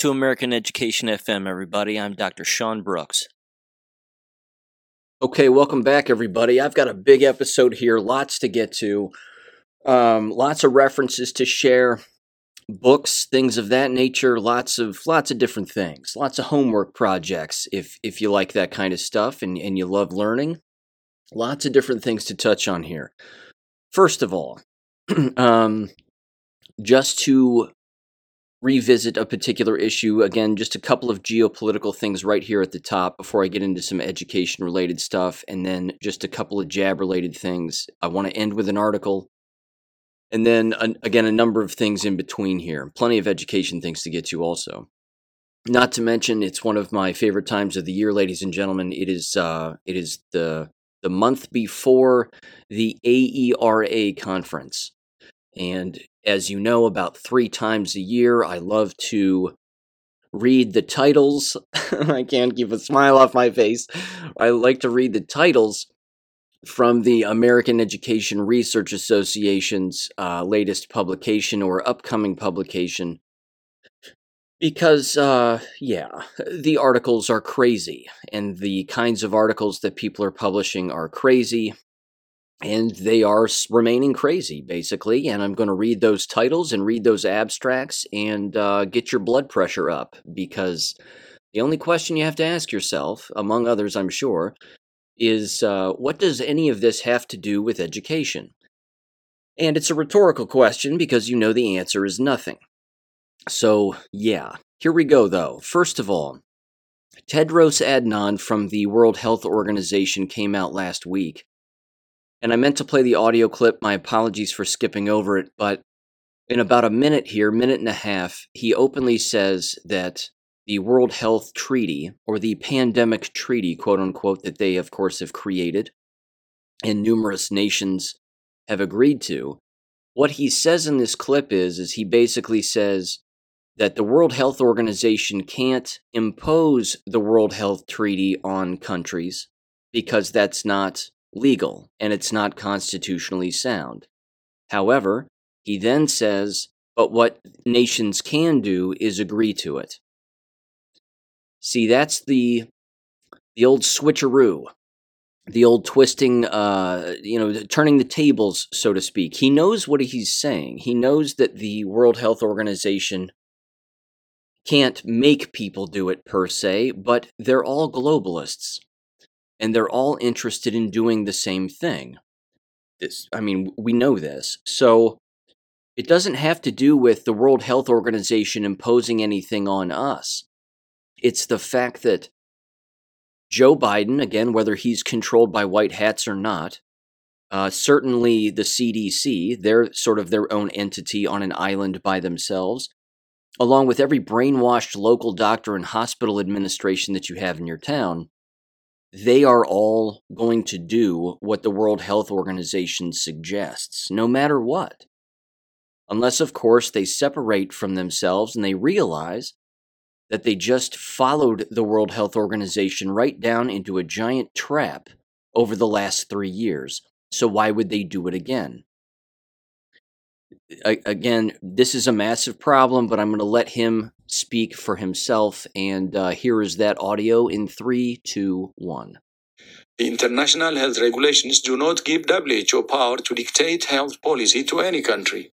To American Education FM, everybody. I'm Dr. Sean Brooks. Okay, welcome back, everybody. I've got a big episode here, lots to get to, um, lots of references to share, books, things of that nature, lots of lots of different things, lots of homework projects. If if you like that kind of stuff and and you love learning, lots of different things to touch on here. First of all, um, just to revisit a particular issue. Again, just a couple of geopolitical things right here at the top before I get into some education related stuff, and then just a couple of jab related things. I want to end with an article, and then again, a number of things in between here. Plenty of education things to get to also. Not to mention, it's one of my favorite times of the year, ladies and gentlemen. It is uh, it is the the month before the AERA conference. And as you know, about three times a year, I love to read the titles. I can't keep a smile off my face. I like to read the titles from the American Education Research Association's uh, latest publication or upcoming publication. Because, uh, yeah, the articles are crazy, and the kinds of articles that people are publishing are crazy, and they are remaining crazy basically and i'm going to read those titles and read those abstracts and uh, get your blood pressure up because the only question you have to ask yourself among others i'm sure is uh, what does any of this have to do with education? And it's a rhetorical question because you know the answer is nothing. So yeah here we go though. First of all Tedros Adhanom from the world health organization came out last week and I meant to play the audio clip. My apologies for skipping over it, but in about a minute here, minute and a half, he openly says that the World Health Treaty, or the pandemic treaty, quote unquote, that they, of course, have created and numerous nations have agreed to. What he says in this clip is, is he basically says that the World Health Organization can't impose the World Health Treaty on countries because that's not legal and it's not constitutionally sound. However, he then says, but what nations can do is agree to it. See, that's the the old switcheroo, the old twisting, uh, you know, turning the tables, so to speak. He knows what he's saying. He knows that the World Health Organization can't make people do it per se, but they're all globalists and they're all interested in doing the same thing. This, I mean, we know this. So it doesn't have to do with the World Health Organization imposing anything on us. It's the fact that Joe Biden, again, whether he's controlled by white hats or not, uh, certainly the CDC, they're sort of their own entity on an island by themselves, along with every brainwashed local doctor and hospital administration that you have in your town they are all going to do what the World Health Organization suggests, no matter what. Unless, of course, they separate from themselves and they realize that they just followed the World Health Organization right down into a giant trap over the last three years. So, why would they do it again? again, this is a massive problem, but I'm going to let him speak for himself. And uh, here is that audio in three, two, one. International health regulations do not give WHO power to dictate health policy to any country.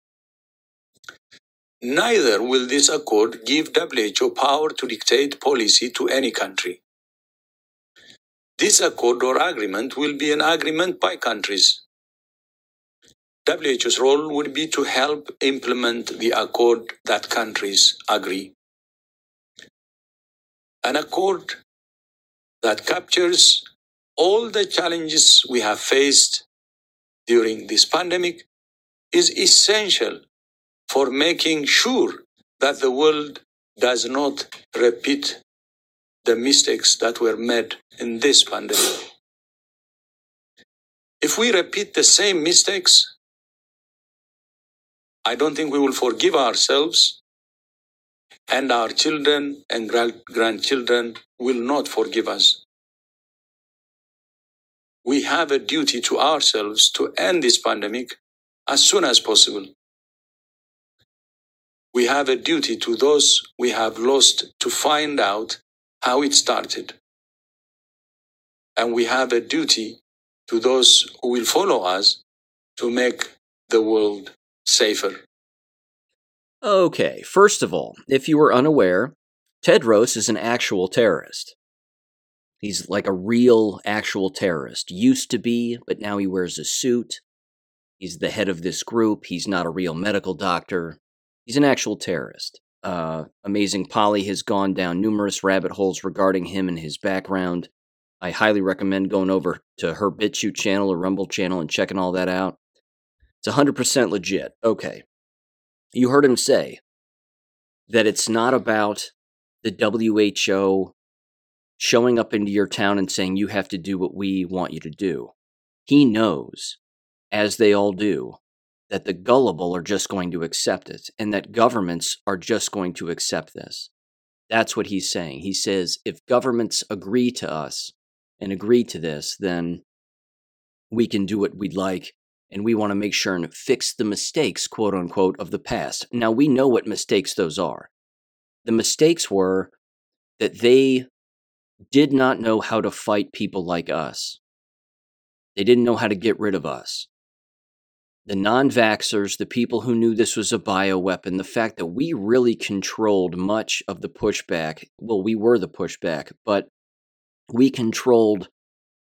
Neither will this accord give WHO power to dictate policy to any country. This accord or agreement will be an agreement by countries. WHO's role would be to help implement the accord that countries agree. An accord that captures all the challenges we have faced during this pandemic is essential for making sure that the world does not repeat the mistakes that were made in this pandemic. If we repeat the same mistakes, I don't think we will forgive ourselves, and our children and grandchildren will not forgive us. We have a duty to ourselves to end this pandemic as soon as possible. we have a duty to those we have lost to find out how it started. And we have a duty to those who will follow us to make the world safer. Okay, first of all, if you were unaware, Tedros is an actual terrorist. He's like a real, actual terrorist. Used to be, but now he wears a suit. He's the head of this group. He's not a real medical doctor. He's an actual terrorist. Uh, Amazing Polly has gone down numerous rabbit holes regarding him and his background. I highly recommend going over to her BitChute channel or Rumble channel and checking all that out. It's 100% legit. Okay. You heard him say that it's not about the WHO showing up into your town and saying, you have to do what we want you to do. He knows, as they all do, that the gullible are just going to accept it and that governments are just going to accept this. That's what he's saying. He says if governments agree to us and agree to this, then we can do what we'd like and we want to make sure and fix the mistakes, quote unquote, of the past. Now, we know what mistakes those are. The mistakes were that they did not know how to fight people like us, they didn't know how to get rid of us the non vaxxers, the people who knew this was a bioweapon, the fact that we really controlled much of the pushback. Well, we were the pushback, but we controlled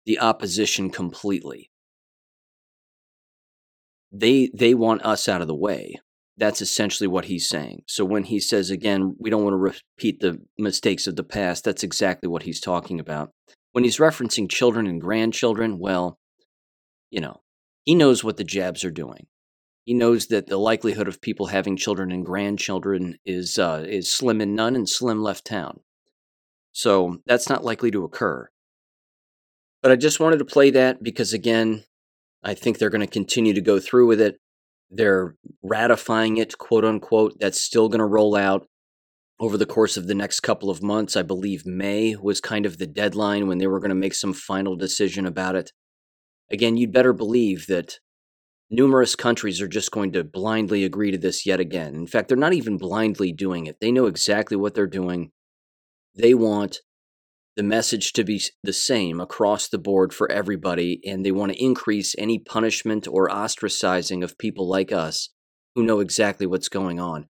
the opposition completely. They they want us out of the way. That's essentially what he's saying. So when he says again, we don't want to repeat the mistakes of the past, that's exactly what he's talking about. When he's referencing children and grandchildren, well, you know, he knows what the jabs are doing. He knows that the likelihood of people having children and grandchildren is uh, is slim and none, and slim left town. So that's not likely to occur. But I just wanted to play that because, again, I think they're going to continue to go through with it. They're ratifying it, quote unquote. That's still going to roll out over the course of the next couple of months. I believe May was kind of the deadline when they were going to make some final decision about it. Again, you'd better believe that numerous countries are just going to blindly agree to this yet again. In fact, they're not even blindly doing it, they know exactly what they're doing. They want the message to be the same across the board for everybody, and they want to increase any punishment or ostracizing of people like us who know exactly what's going on.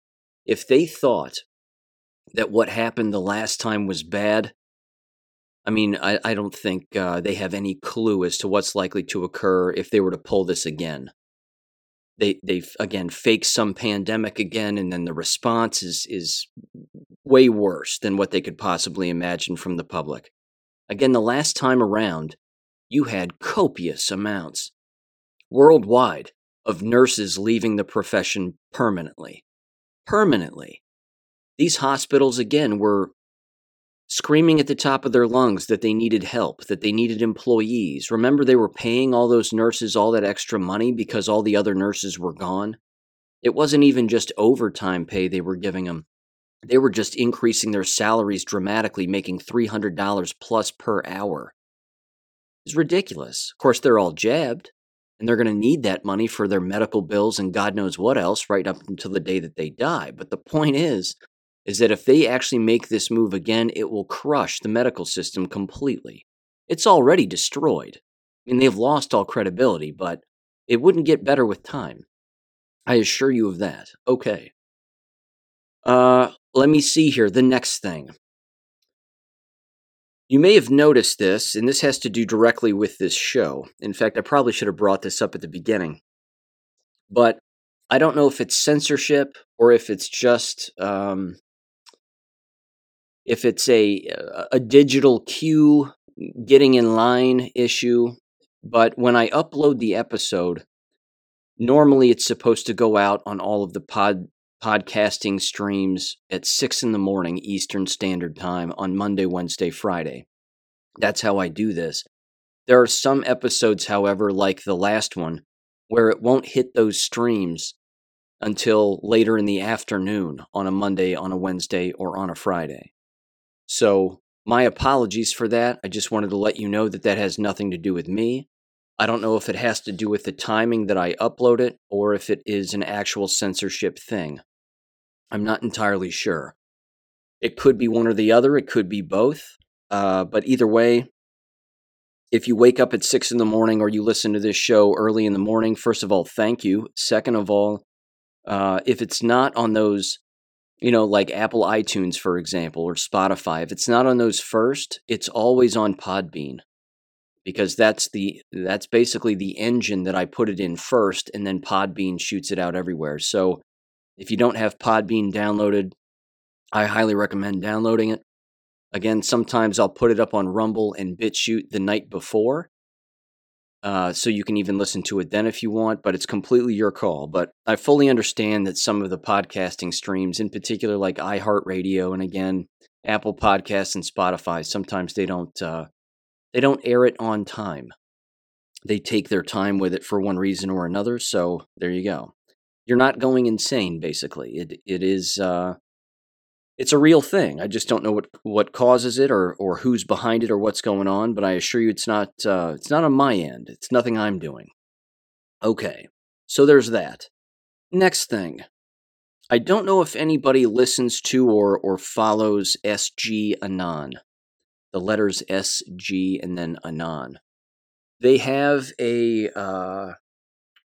If they thought that what happened the last time was bad, I mean, I, I don't think uh, they have any clue as to what's likely to occur if they were to pull this again. They they again fake some pandemic again, and then the response is is way worse than what they could possibly imagine from the public. Again, the last time around, you had copious amounts worldwide of nurses leaving the profession permanently. Permanently. These hospitals, again, were screaming at the top of their lungs that they needed help, that they needed employees. Remember, they were paying all those nurses all that extra money because all the other nurses were gone? It wasn't even just overtime pay they were giving them. They were just increasing their salaries dramatically, making $300 plus per hour. It's ridiculous. Of course, they're all jabbed, and they're going to need that money for their medical bills and God knows what else right up until the day that they die. But the point is, is that if they actually make this move again, it will crush the medical system completely. It's already destroyed. I mean, they've lost all credibility, but it wouldn't get better with time. I assure you of that. Okay. Uh, let me see here. The next thing. You may have noticed this, and this has to do directly with this show. In fact, I probably should have brought this up at the beginning. But I don't know if it's censorship or if it's just um, if it's a a digital queue getting in line issue, but when I upload the episode, normally it's supposed to go out on all of the pod podcasting streams at six in the morning Eastern Standard Time on Monday, Wednesday, Friday. That's how I do this. There are some episodes, however, like the last one, where it won't hit those streams until later in the afternoon on a Monday, on a Wednesday, or on a Friday. So, my apologies for that. I just wanted to let you know that that has nothing to do with me. I don't know if it has to do with the timing that I upload it or if it is an actual censorship thing. I'm not entirely sure. It could be one or the other, it could be both. Uh, but either way, if you wake up at six in the morning or you listen to this show early in the morning, first of all, thank you. Second of all, uh, if it's not on those, you know, like Apple iTunes, for example, or Spotify, if it's not on those first, it's always on Podbean because that's the that's basically the engine that I put it in first, and then Podbean shoots it out everywhere. So if you don't have Podbean downloaded, I highly recommend downloading it. Again, sometimes I'll put it up on Rumble and BitChute the night before. Uh, so you can even listen to it then if you want, but it's completely your call. But I fully understand that some of the podcasting streams, in particular like iHeartRadio and again Apple Podcasts and Spotify, sometimes they don't uh, they don't air it on time. They take their time with it for one reason or another. So there you go. You're not going insane. Basically, it it is uh, it's a real thing. I just don't know what what causes it or or who's behind it or what's going on. But I assure you, it's not uh, it's not on my end. It's nothing I'm doing. Okay, so there's that. Next thing, I don't know if anybody listens to or or follows SG Anon, the letters S G and then Anon. They have a uh,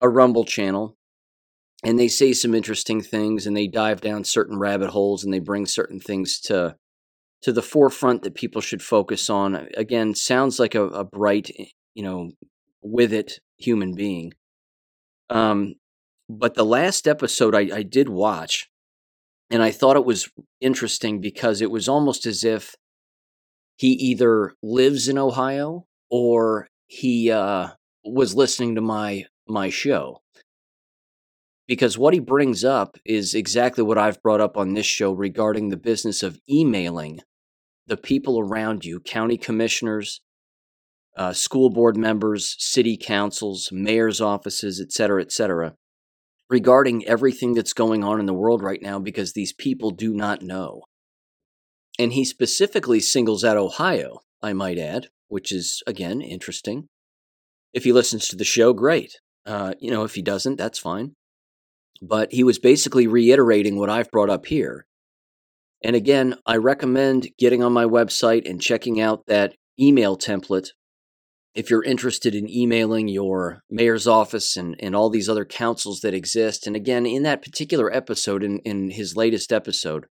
a Rumble channel and they say some interesting things and they dive down certain rabbit holes and they bring certain things to to the forefront that people should focus on. Again sounds like a, a bright eh, you know with it human being. Um but the last episode I, I did watch and i thought it was interesting because it was almost as if he either lives in ohio or he uh was listening to my my show because what he brings up is exactly what I've brought up on this show regarding the business of emailing the people around you, county commissioners, uh, school board members, city councils, mayor's offices, et cetera, et cetera, regarding everything that's going on in the world right now because these people do not know. And he specifically singles out Ohio, I might add, which is, again, interesting. If he listens to the show, great. Uh, you know, if he doesn't, that's fine. But he was basically reiterating what I've brought up here. And again, I recommend getting on my website and checking out that email template if you're interested in emailing your mayor's office and, and all these other councils that exist. And again, in that particular episode, in, in his latest episode,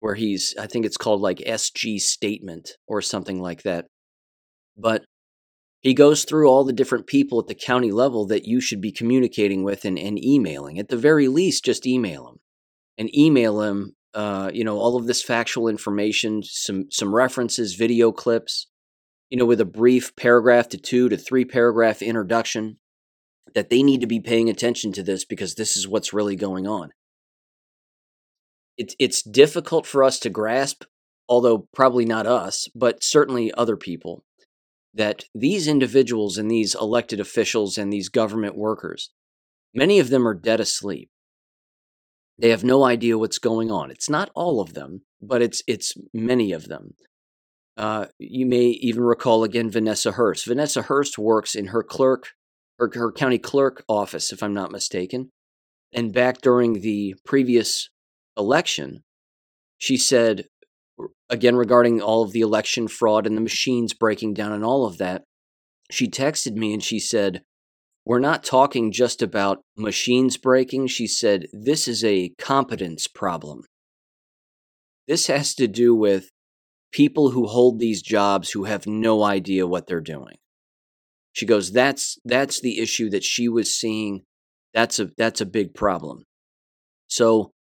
where he's, I think it's called like SG Statement or something like that. But he goes through all the different people at the county level that you should be communicating with and, and emailing. At the very least, just email him and email him. Uh, you know all of this factual information, some some references, video clips. You know, with a brief paragraph to two to three paragraph introduction, that they need to be paying attention to this because this is what's really going on. It's it's difficult for us to grasp, although probably not us, but certainly other people that these individuals and these elected officials and these government workers, many of them are dead asleep. They have no idea what's going on. It's not all of them, but it's it's many of them. Uh, you may even recall again Vanessa Hurst. Vanessa Hurst works in her clerk, her, her county clerk office, if I'm not mistaken. And back during the previous election, she said again regarding all of the election fraud and the machines breaking down and all of that, she texted me and she said, We're not talking just about machines breaking. She said, This is a competence problem. This has to do with people who hold these jobs who have no idea what they're doing. She goes, That's that's the issue that she was seeing. That's a that's a big problem. So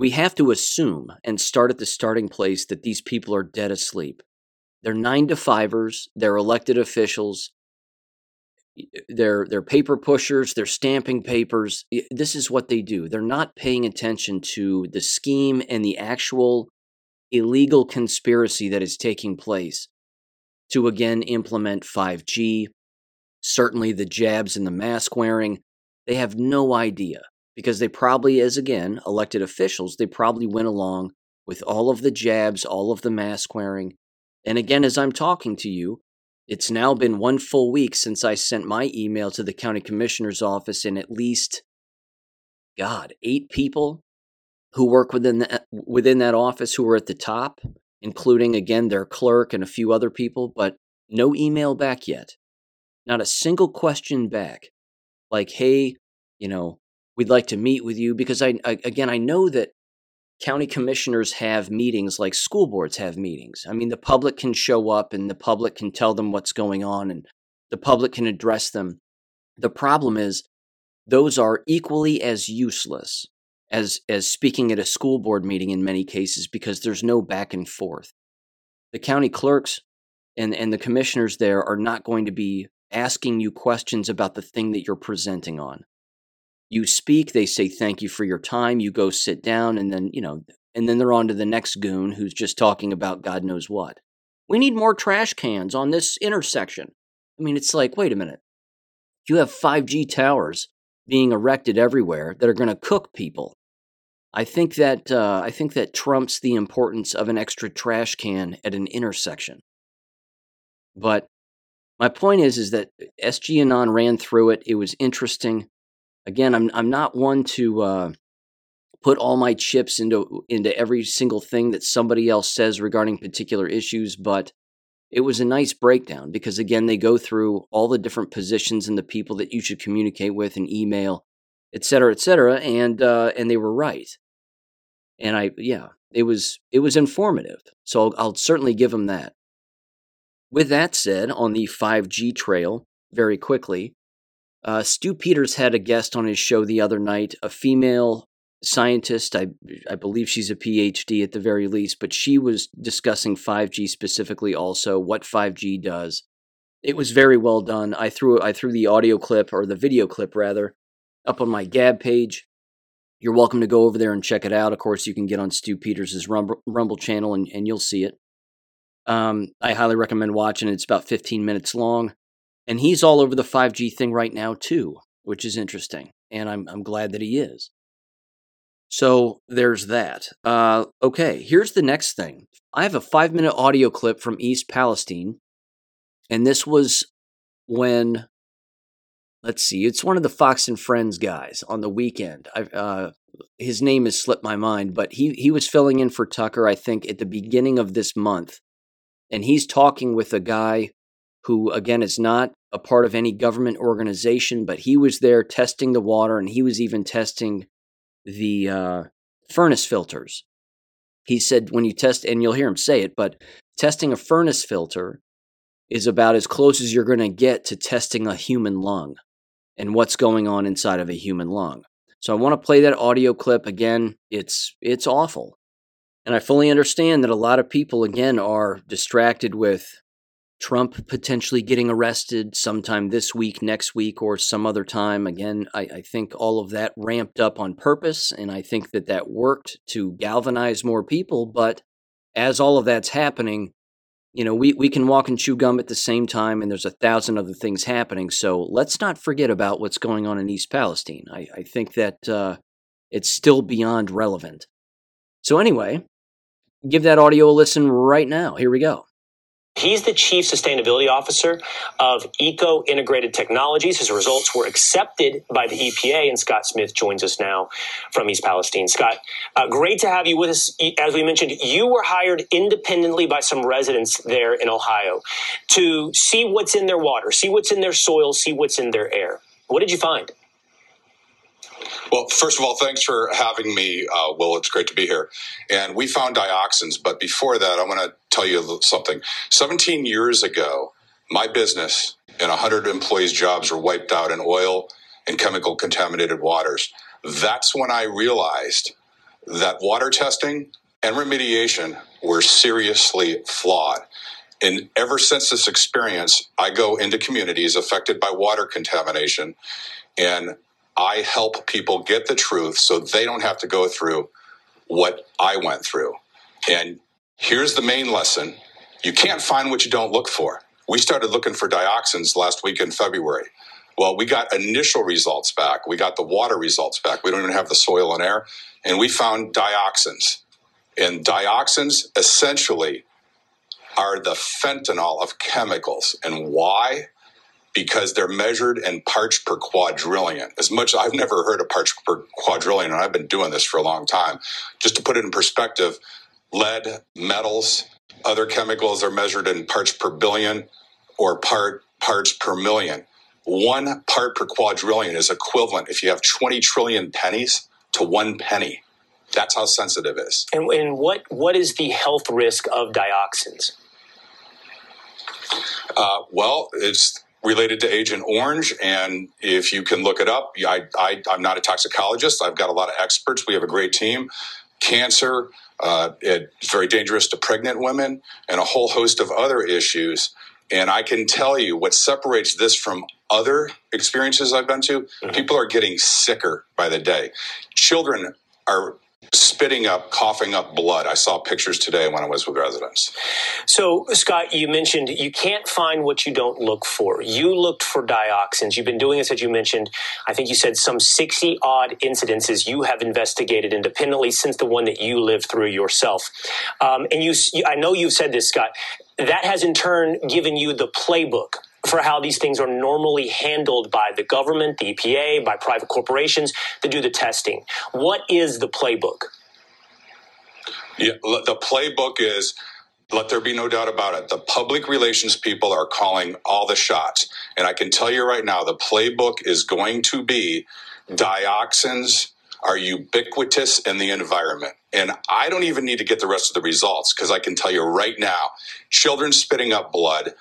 we have to assume and start at the starting place that these people are dead asleep. They're nine to fivers, they're elected officials, they're, they're paper pushers, they're stamping papers. This is what they do. They're not paying attention to the scheme and the actual illegal conspiracy that is taking place to again implement 5G, certainly the jabs and the mask wearing. They have no idea because they probably, as again, elected officials, they probably went along with all of the jabs, all of the mask wearing. And again, as I'm talking to you, it's now been one full week since I sent my email to the county commissioner's office, and at least, God, eight people who work within within that office who are at the top, including again their clerk and a few other people, but no email back yet. Not a single question back. Like, hey, you know, we'd like to meet with you because I, I again I know that county commissioners have meetings like school boards have meetings. I mean, the public can show up and the public can tell them what's going on and the public can address them. The problem is those are equally as useless as as speaking at a school board meeting in many cases because there's no back and forth. The county clerks and and the commissioners there are not going to be asking you questions about the thing that you're presenting on. You speak, they say thank you for your time, you go sit down and then, you know, and then they're on to the next goon who's just talking about God knows what. We need more trash cans on this intersection. I mean, it's like, wait a minute. You have 5G towers being erected everywhere that are going to cook people. I think that uh, I think that trumps the importance of an extra trash can at an intersection. But my point is, is that SG Anon ran through it. It was interesting. Again, I'm I'm not one to uh, put all my chips into into every single thing that somebody else says regarding particular issues, but it was a nice breakdown because again, they go through all the different positions and the people that you should communicate with and email et cetera, et cetera, and uh, and they were right. And I, yeah, it was it was informative. So I'll, I'll certainly give them that. With that said, on the 5G trail, very quickly, uh, Stu Peters had a guest on his show the other night, a female scientist. I I believe she's a PhD at the very least, but she was discussing 5G specifically, also what 5G does. It was very well done. I threw I threw the audio clip or the video clip rather up on my Gab page. You're welcome to go over there and check it out. Of course, you can get on Stu Peters' Rumble, Rumble channel and, and you'll see it. Um, I highly recommend watching. It's about 15 minutes long. And he's all over the 5G thing right now, too, which is interesting. And I'm, I'm glad that he is. So there's that. Uh, okay, here's the next thing. I have a five minute audio clip from East Palestine. And this was when let's see, it's one of the Fox and Friends guys on the weekend. I, uh, his name has slipped my mind, but he he was filling in for Tucker, I think, at the beginning of this month, and he's talking with a guy who, again, is not a part of any government organization, but he was there testing the water, and he was even testing the uh, furnace filters. He said when you test, and you'll hear him say it, but testing a furnace filter is about as close as you're going to get to testing a human lung and what's going on inside of a human lung. So I want to play that audio clip again. It's it's awful. And I fully understand that a lot of people again are distracted with Trump potentially getting arrested sometime this week, next week, or some other time. Again, I, I, think all of that ramped up on purpose, and I think that that worked to galvanize more people. But as all of that's happening, you know, we, we can walk and chew gum at the same time, and there's a thousand other things happening. So let's not forget about what's going on in East Palestine. I, I think that uh, it's still beyond relevant. So, anyway, give that audio a listen right now. Here we go. He's the chief sustainability officer of Eco Integrated Technologies. His results were accepted by the EPA, and Scott Smith joins us now from East Palestine. Scott, uh, great to have you with us. As we mentioned, you were hired independently by some residents there in Ohio to see what's in their water, see what's in their soil, see what's in their air. What did you find? Well, first of all, thanks for having me, uh, Will. It's great to be here. And we found dioxins, but before that, I want to tell you something. 17 years ago, my business and 100 employees' jobs were wiped out in oil and chemical contaminated waters. That's when I realized that water testing and remediation were seriously flawed. And ever since this experience, I go into communities affected by water contamination and I help people get the truth so they don't have to go through what I went through. And here's the main lesson you can't find what you don't look for. We started looking for dioxins last week in February. Well, we got initial results back. We got the water results back. We don't even have the soil and air. And we found dioxins. And dioxins essentially are the fentanyl of chemicals. And why? Because they're measured in parts per quadrillion. As much as I've never heard of parts per quadrillion, and I've been doing this for a long time. Just to put it in perspective, lead, metals, other chemicals are measured in parts per billion or part parts per million. One part per quadrillion is equivalent if you have 20 trillion pennies to one penny. That's how sensitive it is. And, and what what is the health risk of dioxins? Uh, well, it's related to Agent Orange, and if you can look it up, I, I, I'm not a toxicologist. I've got a lot of experts. We have a great team. Cancer, uh, it's very dangerous to pregnant women, and a whole host of other issues. And I can tell you what separates this from other experiences I've been to. Mm-hmm. People are getting sicker by the day. Children are spitting up, coughing up blood. I saw pictures today when I was with residents. So, Scott, you mentioned you can't find what you don't look for. You looked for dioxins. You've been doing this, as you mentioned. I think you said some 60 odd incidences you have investigated independently since the one that you lived through yourself. Um, and you, I know you've said this, Scott. That has in turn given you the playbook for how these things are normally handled by the government, the EPA, by private corporations to do the testing. What is the playbook? Yeah, the playbook is let there be no doubt about it. The public relations people are calling all the shots. And I can tell you right now, the playbook is going to be dioxins are ubiquitous in the environment. And I don't even need to get the rest of the results because I can tell you right now children spitting up blood,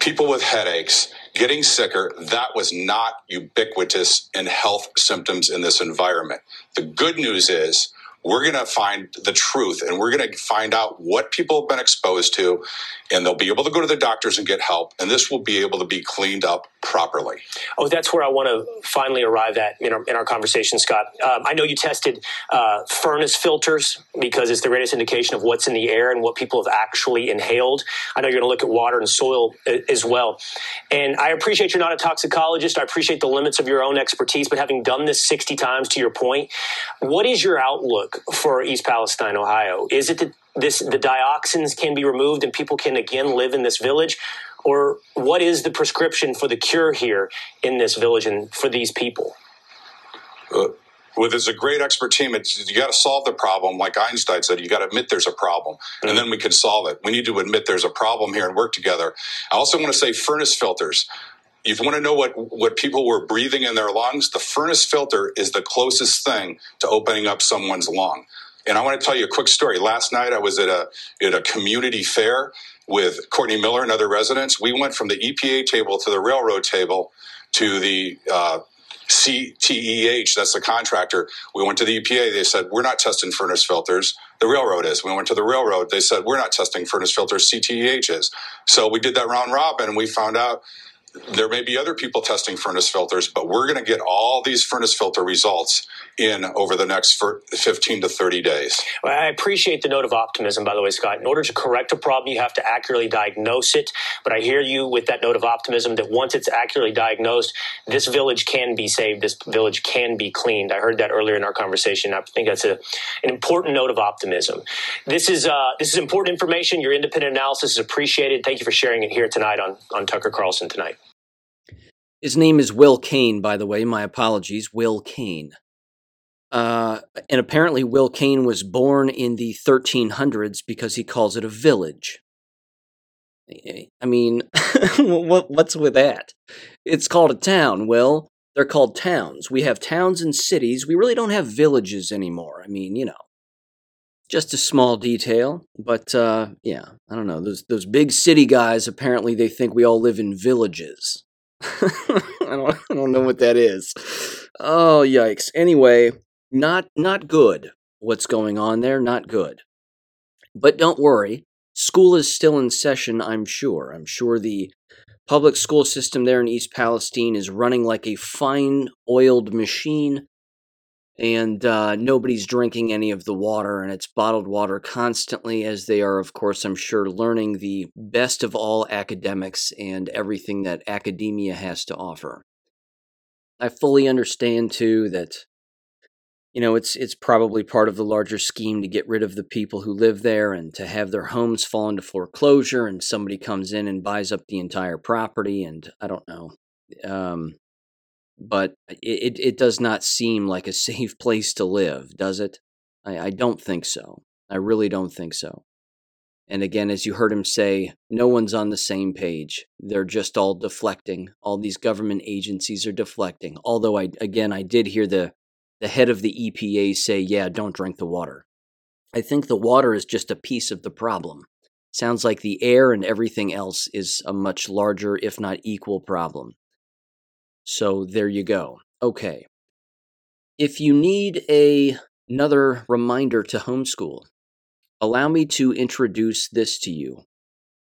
people with headaches, getting sicker, that was not ubiquitous in health symptoms in this environment. The good news is we're going to find the truth and we're going to find out what people have been exposed to and they'll be able to go to the doctors and get help and this will be able to be cleaned up properly. Oh that's where i want to finally arrive at in our, in our conversation scott. Um, i know you tested uh, furnace filters because it's the greatest indication of what's in the air and what people have actually inhaled. I know you're going to look at water and soil uh, as well. And i appreciate you're not a toxicologist. I appreciate the limits of your own expertise but having done this 60 times to your point what is your outlook for East Palestine, Ohio? Is it that this the dioxins can be removed and people can again live in this village, or what is the prescription for the cure here in this village and for these people? Uh, well, there's a great expert team. It's, you got to solve the problem, like Einstein said. You got to admit there's a problem, mm-hmm. and then we can solve it. We need to admit there's a problem here and work together. I also want to say furnace filters if you want to know what, what people were breathing in their lungs, the furnace filter is the closest thing to opening up someone's lung. And I want to tell you a quick story. Last night I was at a at a community fair with Courtney Miller and other residents. We went from the EPA table to the railroad table to the uh, CTEH, that's the contractor. We went to the EPA. They said, We're not testing furnace filters. The railroad is. We went to the railroad. They said, We're not testing furnace filters. CTEH is. So we did that round robin and we found out there may be other people testing furnace filters, but we're going to get all these furnace filter results in over the next 15 to 30 days. Well, I appreciate the note of optimism, by the way, Scott. In order to correct a problem, you have to accurately diagnose it. But I hear you with that note of optimism that once it's accurately diagnosed, this village can be saved, this village can be cleaned. I heard that earlier in our conversation. I think that's a, an important note of optimism. This is uh, this is important information. Your independent analysis is appreciated. Thank you for sharing it here tonight on, on Tucker Carlson tonight. His name is Will Cain, by the way. My apologies, Will Cain. Uh, and apparently, Will Cain was born in the 1300s because he calls it a village. I mean, what, what's with that? It's called a town, Will. They're called towns. We have towns and cities. We really don't have villages anymore. I mean, you know, just a small detail, but uh, yeah, I don't know. Those those big city guys apparently they think we all live in villages. I don't I don't know what that is. Oh yikes. Anyway, not not good what's going on there, not good. But don't worry, school is still in session, I'm sure. I'm sure the public school system there in East Palestine is running like a fine oiled machine and uh, nobody's drinking any of the water, and it's bottled water constantly, as they are, of course, I'm sure, learning the best of all academics and everything that academia has to offer. I fully understand, too, that. You know, it's it's probably part of the larger scheme to get rid of the people who live there and to have their homes fall into foreclosure and somebody comes in and buys up the entire property and I don't know. Um, but it, it does not seem like a safe place to live, does it? I, I don't think so. I really don't think so. And again, as you heard him say, no one's on the same page. They're just all deflecting. All these government agencies are deflecting. Although I again I did hear the the head of the EPA say, "Yeah, don't drink the water." I think the water is just a piece of the problem. Sounds like the air and everything else is a much larger, if not equal, problem. So there you go. Okay. If you need a, another reminder to homeschool, allow me to introduce this to you.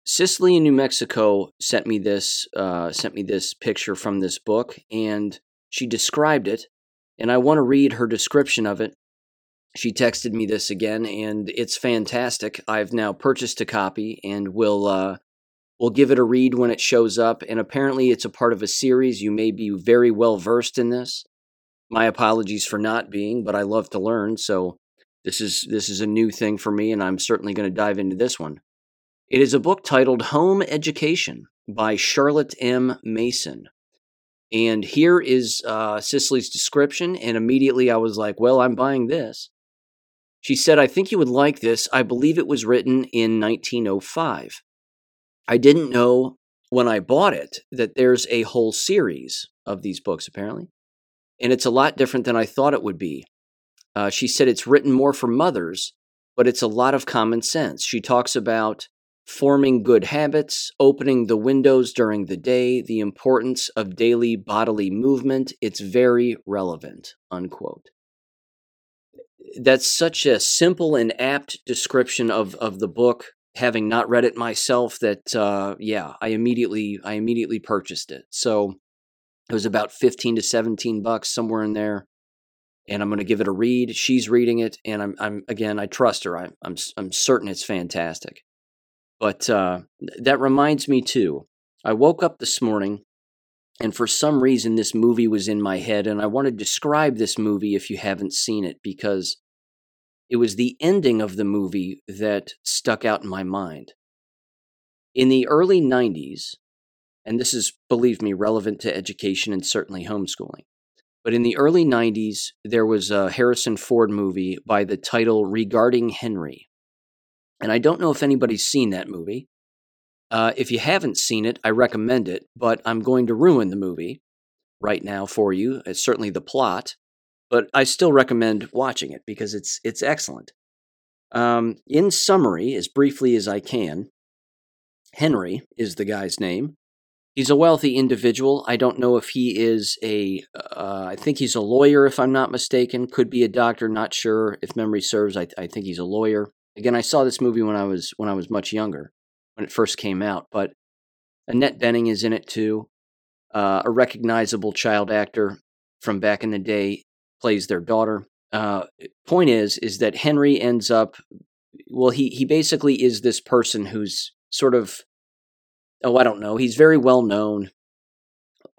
Cicely in New Mexico sent me this uh, sent me this picture from this book, and she described it, and I want to read her description of it. She texted me this again, and it's fantastic. I've now purchased a copy, and will uh, will give it a read when it shows up. And apparently, it's a part of a series. You may be very well versed in this. My apologies for not being, but I love to learn, so this is this is a new thing for me, and I'm certainly going to dive into this one. It is a book titled Home Education by Charlotte M. Mason. And here is uh, Cicely's description, and immediately I was like, well, I'm buying this. She said, I think you would like this. I believe it was written in 1905. I didn't know when I bought it that there's a whole series of these books, apparently. And it's a lot different than I thought it would be. Uh, she said it's written more for mothers, but it's a lot of common sense. She talks about forming good habits, opening the windows during the day, the importance of daily bodily movement. It's very relevant, unquote. That's such a simple and apt description of, of the book, having not read it myself, that uh, yeah, I immediately I immediately purchased it. So it was about 15 to 17 bucks, somewhere in there and I'm going to give it a read. She's reading it, and I'm, I'm again, I trust her. I'm, I'm, I'm certain it's fantastic. But uh, that reminds me too. I woke up this morning, and for some reason, this movie was in my head, and I want to describe this movie if you haven't seen it because it was the ending of the movie that stuck out in my mind. In the early 90s, and this is, believe me, relevant to education and certainly homeschooling. But in the early 90s, there was a Harrison Ford movie by the title Regarding Henry. And I don't know if anybody's seen that movie. Uh, if you haven't seen it, I recommend it, but I'm going to ruin the movie right now for you. It's certainly the plot, but I still recommend watching it because it's it's excellent. Um, in summary, as briefly as I can, Henry is the guy's name. He's a wealthy individual. I don't know if he is a. Uh, I think he's a lawyer, if I'm not mistaken. Could be a doctor. Not sure if memory serves. I, I think he's a lawyer. Again, I saw this movie when I was when I was much younger, when it first came out. But Annette Bening is in it too. Uh, a recognizable child actor from back in the day plays their daughter. Uh, point is, is that Henry ends up. Well, he he basically is this person who's sort of oh, I don't know. He's very well known,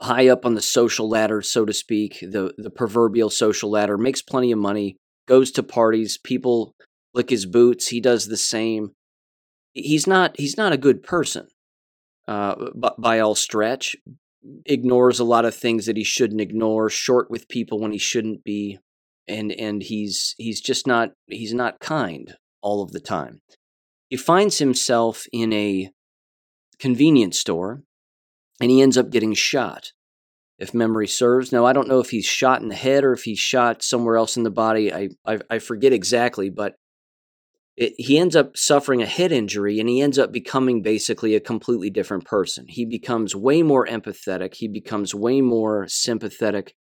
high up on the social ladder, so to speak, the the proverbial social ladder. Makes plenty of money, goes to parties, people lick his boots. He does the same. He's not he's not a good person, uh, but by all stretch. Ignores a lot of things that he shouldn't ignore. Short with people when he shouldn't be, and and he's he's just not he's not kind all of the time. He finds himself in a convenience store and he ends up getting shot, if memory serves. Now, I don't know if he's shot in the head or if he's shot somewhere else in the body. I, I, I forget exactly, but it, he ends up suffering a head injury and he ends up becoming basically a completely different person. He becomes way more empathetic, he becomes way more sympathetic,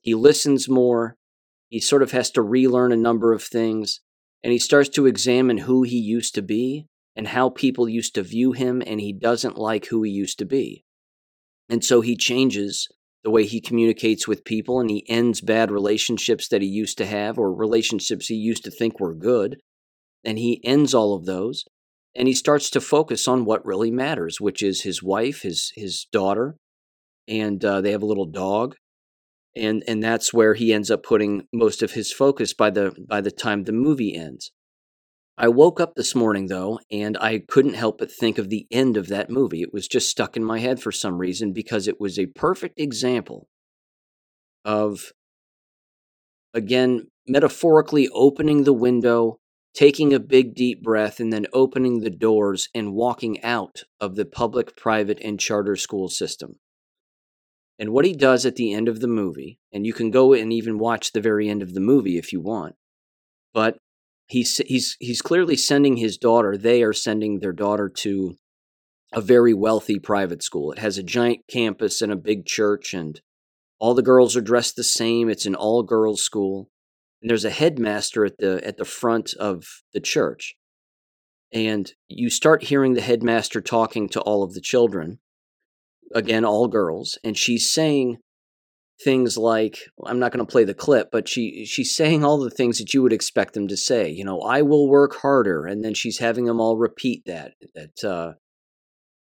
he listens more, he sort of has to relearn a number of things, and he starts to examine who he used to be and how people used to view him, and he doesn't like who he used to be. And so he changes the way he communicates with people and he ends bad relationships that he used to have or relationships he used to think were good. And he ends all of those and he starts to focus on what really matters, which is his wife, his his daughter, and uh, they have a little dog, and and that's where he ends up putting most of his focus by the by the time the movie ends. I woke up this morning though, and I couldn't help but think of the end of that movie. It was just stuck in my head for some reason because it was a perfect example of, again, metaphorically opening the window, taking a big deep breath, and then opening the doors and walking out of the public, private, and charter school system. And what he does at the end of the movie, and you can go and even watch the very end of the movie if you want, but he's he's he's clearly sending his daughter. They are sending their daughter to a very wealthy private school. It has a giant campus and a big church, and all the girls are dressed the same. It's an all girls school, and there's a headmaster at the at the front of the church. And you start hearing the headmaster talking to all of the children, again, all girls, and she's saying things like I'm not going to play the clip, but she she's saying all the things that you would expect them to say. You know, I will work harder, and then she's having them all repeat that that uh,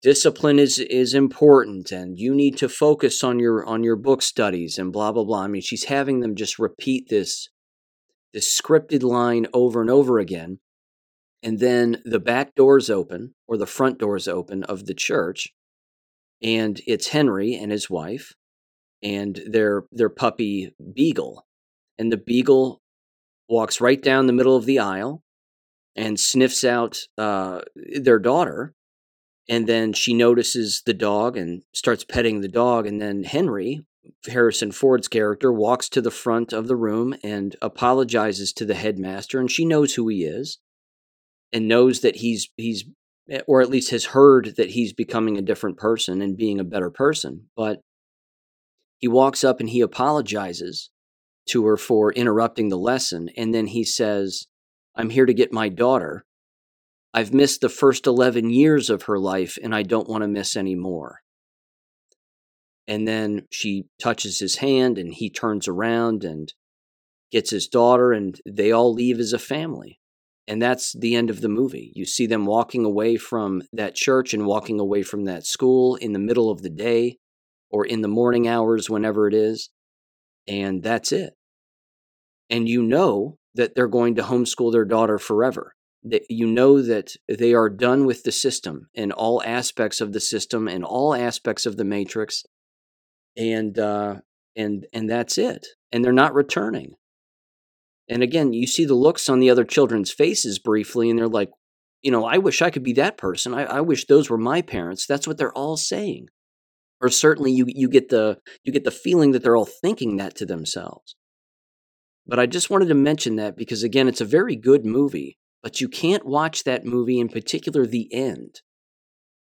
discipline is is important, and you need to focus on your on your book studies and blah blah blah. I mean, she's having them just repeat this this scripted line over and over again, and then the back doors open or the front doors open of the church, and it's Henry and his wife and their their puppy Beagle. And the Beagle walks right down the middle of the aisle and sniffs out uh, their daughter. And then she notices the dog and starts petting the dog. And then Henry, Harrison Ford's character, walks to the front of the room and apologizes to the headmaster. And she knows who he is and knows that he's he's or at least has heard that he's becoming a different person and being a better person. But he walks up and he apologizes to her for interrupting the lesson. And then he says, I'm here to get my daughter. I've missed the first 11 years of her life and I don't want to miss any more. And then she touches his hand and he turns around and gets his daughter and they all leave as a family. And that's the end of the movie. You see them walking away from that church and walking away from that school in the middle of the day or in the morning hours, whenever it is. And that's it. And you know that they're going to homeschool their daughter forever. That you know that they are done with the system and all aspects of the system and all aspects of the matrix, and uh, and and that's it. And they're not returning. And again, you see the looks on the other children's faces briefly, and they're like, you know, I wish I could be that person. I, I wish those were my parents. That's what they're all saying or certainly you you get the you get the feeling that they're all thinking that to themselves. But I just wanted to mention that because again, it's a very good movie, but you can't watch that movie in particular the end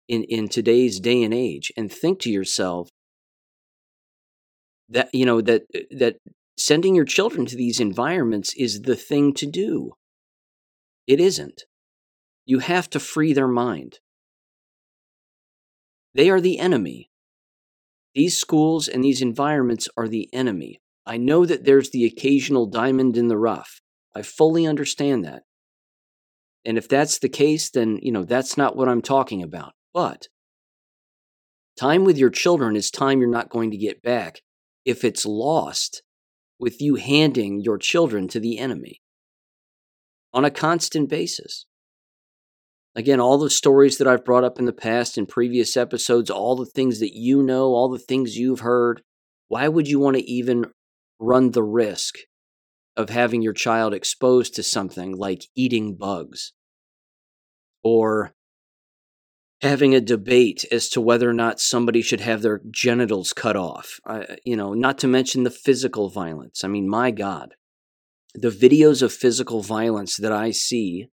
in in today's day and age and think to yourself that you know that uh, that sending your children to these environments is the thing to do. It isn't. You have to free their mind. They are the enemy. These schools and these environments are the enemy. I know that there's the occasional diamond in the rough. I fully understand that. And if that's the case, then, you know, that's not what I'm talking about. But time with your children is time you're not going to get back if it's lost with you handing your children to the enemy on a constant basis. Again, all the stories that I've brought up in the past in previous episodes, all the things that you know, all the things you've heard, why would you want to even run the risk of having your child exposed to something like eating bugs or having a debate as to whether or not somebody should have their genitals cut off? You know, not to mention the physical violence. I mean, my God, the videos of physical violence that I see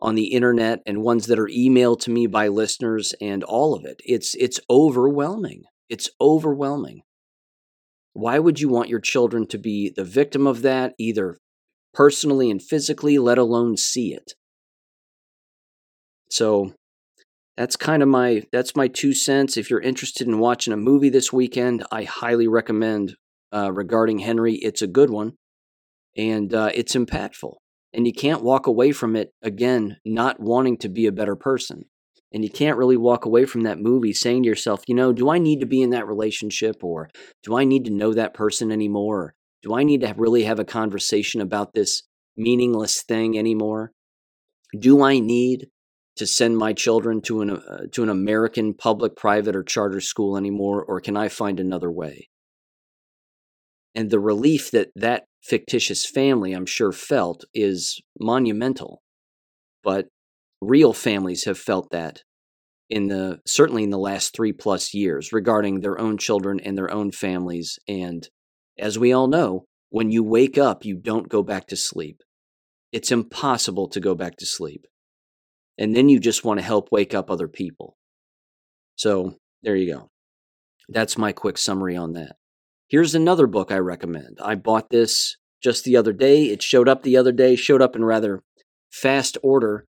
on the internet and ones that are emailed to me by listeners and all of it. It's it's overwhelming. It's overwhelming. Why would you want your children to be the victim of that either personally and physically, let alone see it? So that's kind of my that's my two cents. If you're interested in watching a movie this weekend, I highly recommend uh, regarding Henry. It's a good one, and uh, it's impactful and you can't walk away from it again not wanting to be a better person and you can't really walk away from that movie saying to yourself you know do i need to be in that relationship or do i need to know that person anymore do i need to really have a conversation about this meaningless thing anymore Do I need to send my children to an uh, to an American public, private, or charter school anymore, or can I find another way? And the relief that that fictitious family, I'm sure, felt is monumental. But real families have felt that in the certainly in the last three plus years regarding their own children and their own families. And as we all know, when you wake up, you don't go back to sleep. It's impossible to go back to sleep. And then you just want to help wake up other people. So there you go. That's my quick summary on that. Here's another book I recommend. I bought this just the other day. It showed up the other day, showed up in rather fast order,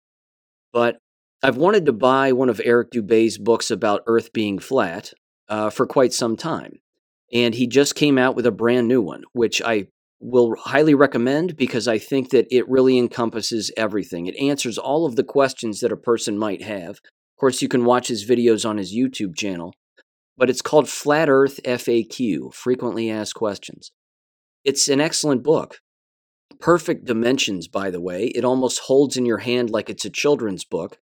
but I've wanted to buy one of Eric Dubay's books about Earth being flat uh, for quite some time. And he just came out with a brand new one, which I will highly recommend because I think that it really encompasses everything. It answers all of the questions that a person might have. Of course, you can watch his videos on his YouTube channel, but it's called Flat Earth FAQ Frequently Asked Questions. It's an excellent book. Perfect dimensions, by the way. It almost holds in your hand like it's a children's book.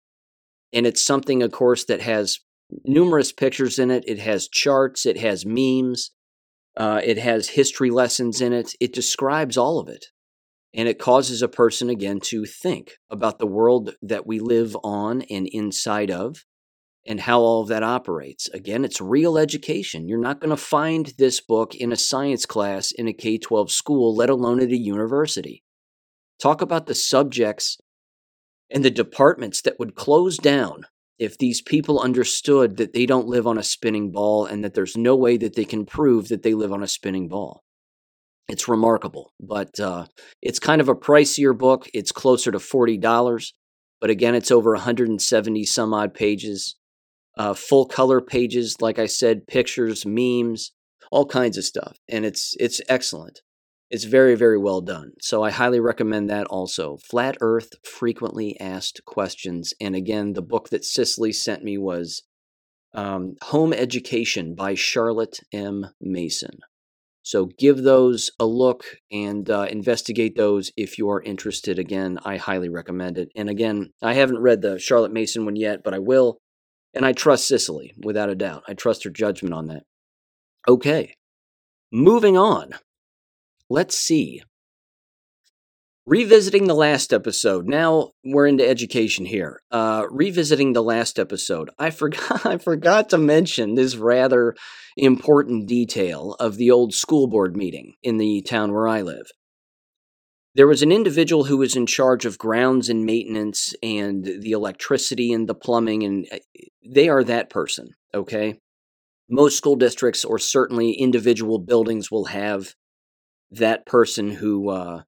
And it's something, of course, that has numerous pictures in it. It has charts, it has memes, uh, it has history lessons in it. It describes all of it. And it causes a person, again, to think about the world that we live on and inside of and how all of that operates. Again, it's real education. You're not going to find this book in a science class in a K 12 school, let alone at a university. Talk about the subjects and the departments that would close down if these people understood that they don't live on a spinning ball and that there's no way that they can prove that they live on a spinning ball. It's remarkable, but uh, it's kind of a pricier book. It's closer to $40, but again, it's over 170 some odd pages. Uh, full color pages, like I said, pictures, memes, all kinds of stuff, and it's it's excellent. It's very, very well done. So I highly recommend that also. Flat Earth Frequently Asked Questions. And again, the book that Cicely sent me was um, Home Education by Charlotte M. Mason. So give those a look and uh, investigate those if you are interested. Again, I highly recommend it. And again, I haven't read the Charlotte Mason one yet, but I will. And I trust Cicely, without a doubt. I trust her judgment on that. Okay, moving on let's see. Revisiting the last episode. Now we're into education here. Uh, revisiting the last episode. I forgot. I forgot to mention this rather important detail of the old school board meeting in the town where I live. There was an individual who was in charge of grounds and maintenance and the electricity and the plumbing, and uh, they are that person. Okay, most school districts or certainly individual buildings will have that person who uh,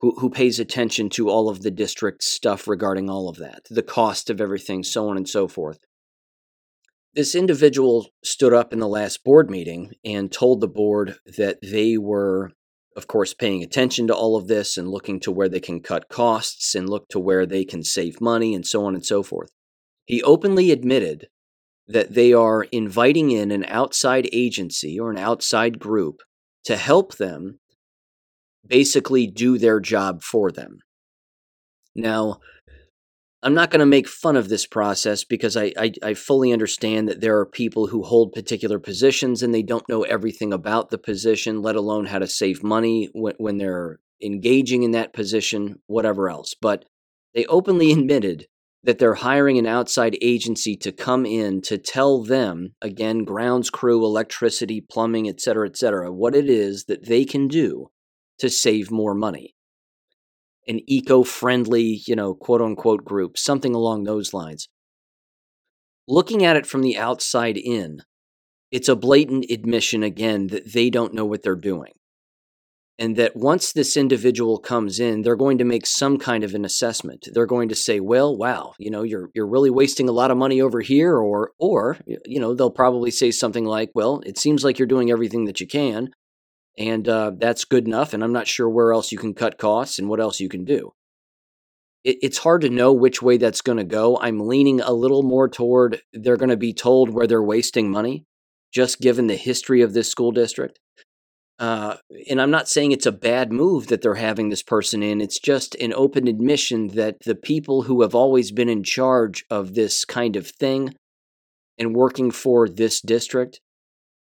who who pays attention to all of the district stuff regarding all of that, the cost of everything, so on and so forth. This individual stood up in the last board meeting and told the board that they were, of course, paying attention to all of this and looking to where they can cut costs and look to where they can save money and so on and so forth. He openly admitted that they are inviting in an outside agency or an outside group to help them basically do their job for them. Now, I'm not going to make fun of this process because I, I, I, fully understand that there are people who hold particular positions and they don't know everything about the position, let alone how to save money when, when they're engaging in that position, whatever else. But they openly admitted that they're hiring an outside agency to come in to tell them, again, grounds crew, electricity, plumbing, et cetera, et cetera, what it is that they can do to save more money. An eco friendly, you know, quote unquote group, something along those lines. Looking at it from the outside in, it's a blatant admission again that they don't know what they're doing. And that once this individual comes in, they're going to make some kind of an assessment. They're going to say, "Well, wow, you know, you're you're really wasting a lot of money over here," or or you know, they'll probably say something like, "Well, it seems like you're doing everything that you can, and uh, that's good enough. And I'm not sure where else you can cut costs and what else you can do. It, it's hard to know which way that's going to go. I'm leaning a little more toward they're going to be told where they're wasting money, just given the history of this school district. Uh, and I'm not saying it's a bad move that they're having this person in. It's just an open admission that the people who have always been in charge of this kind of thing and working for this district,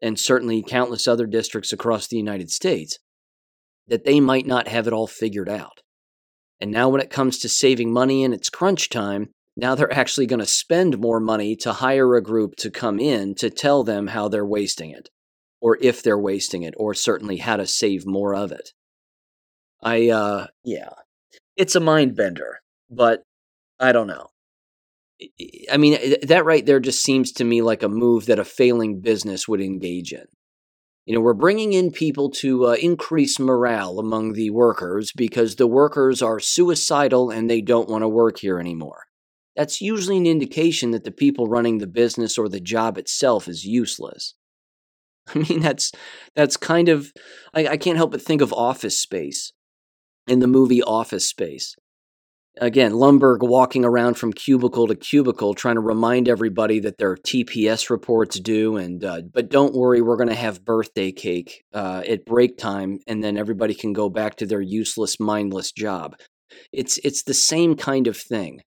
and certainly countless other districts across the United States, that they might not have it all figured out. And now, when it comes to saving money and it's crunch time, now they're actually going to spend more money to hire a group to come in to tell them how they're wasting it or if they're wasting it, or certainly how to save more of it. I, uh, yeah, it's a mind bender, but I don't know. I mean, that right there just seems to me like a move that a failing business would engage in. You know, we're bringing in people to uh, increase morale among the workers because the workers are suicidal and they don't want to work here anymore. That's usually an indication that the people running the business or the job itself is useless. I mean, that's that's kind of I, I can't help but think of Office Space in the movie Office Space. Again, Lumbergh walking around from cubicle to cubicle, trying to remind everybody that their TPS reports due, and uh, but don't worry, we're going to have birthday cake uh, at break time, and then everybody can go back to their useless, mindless job. It's it's the same kind of thing.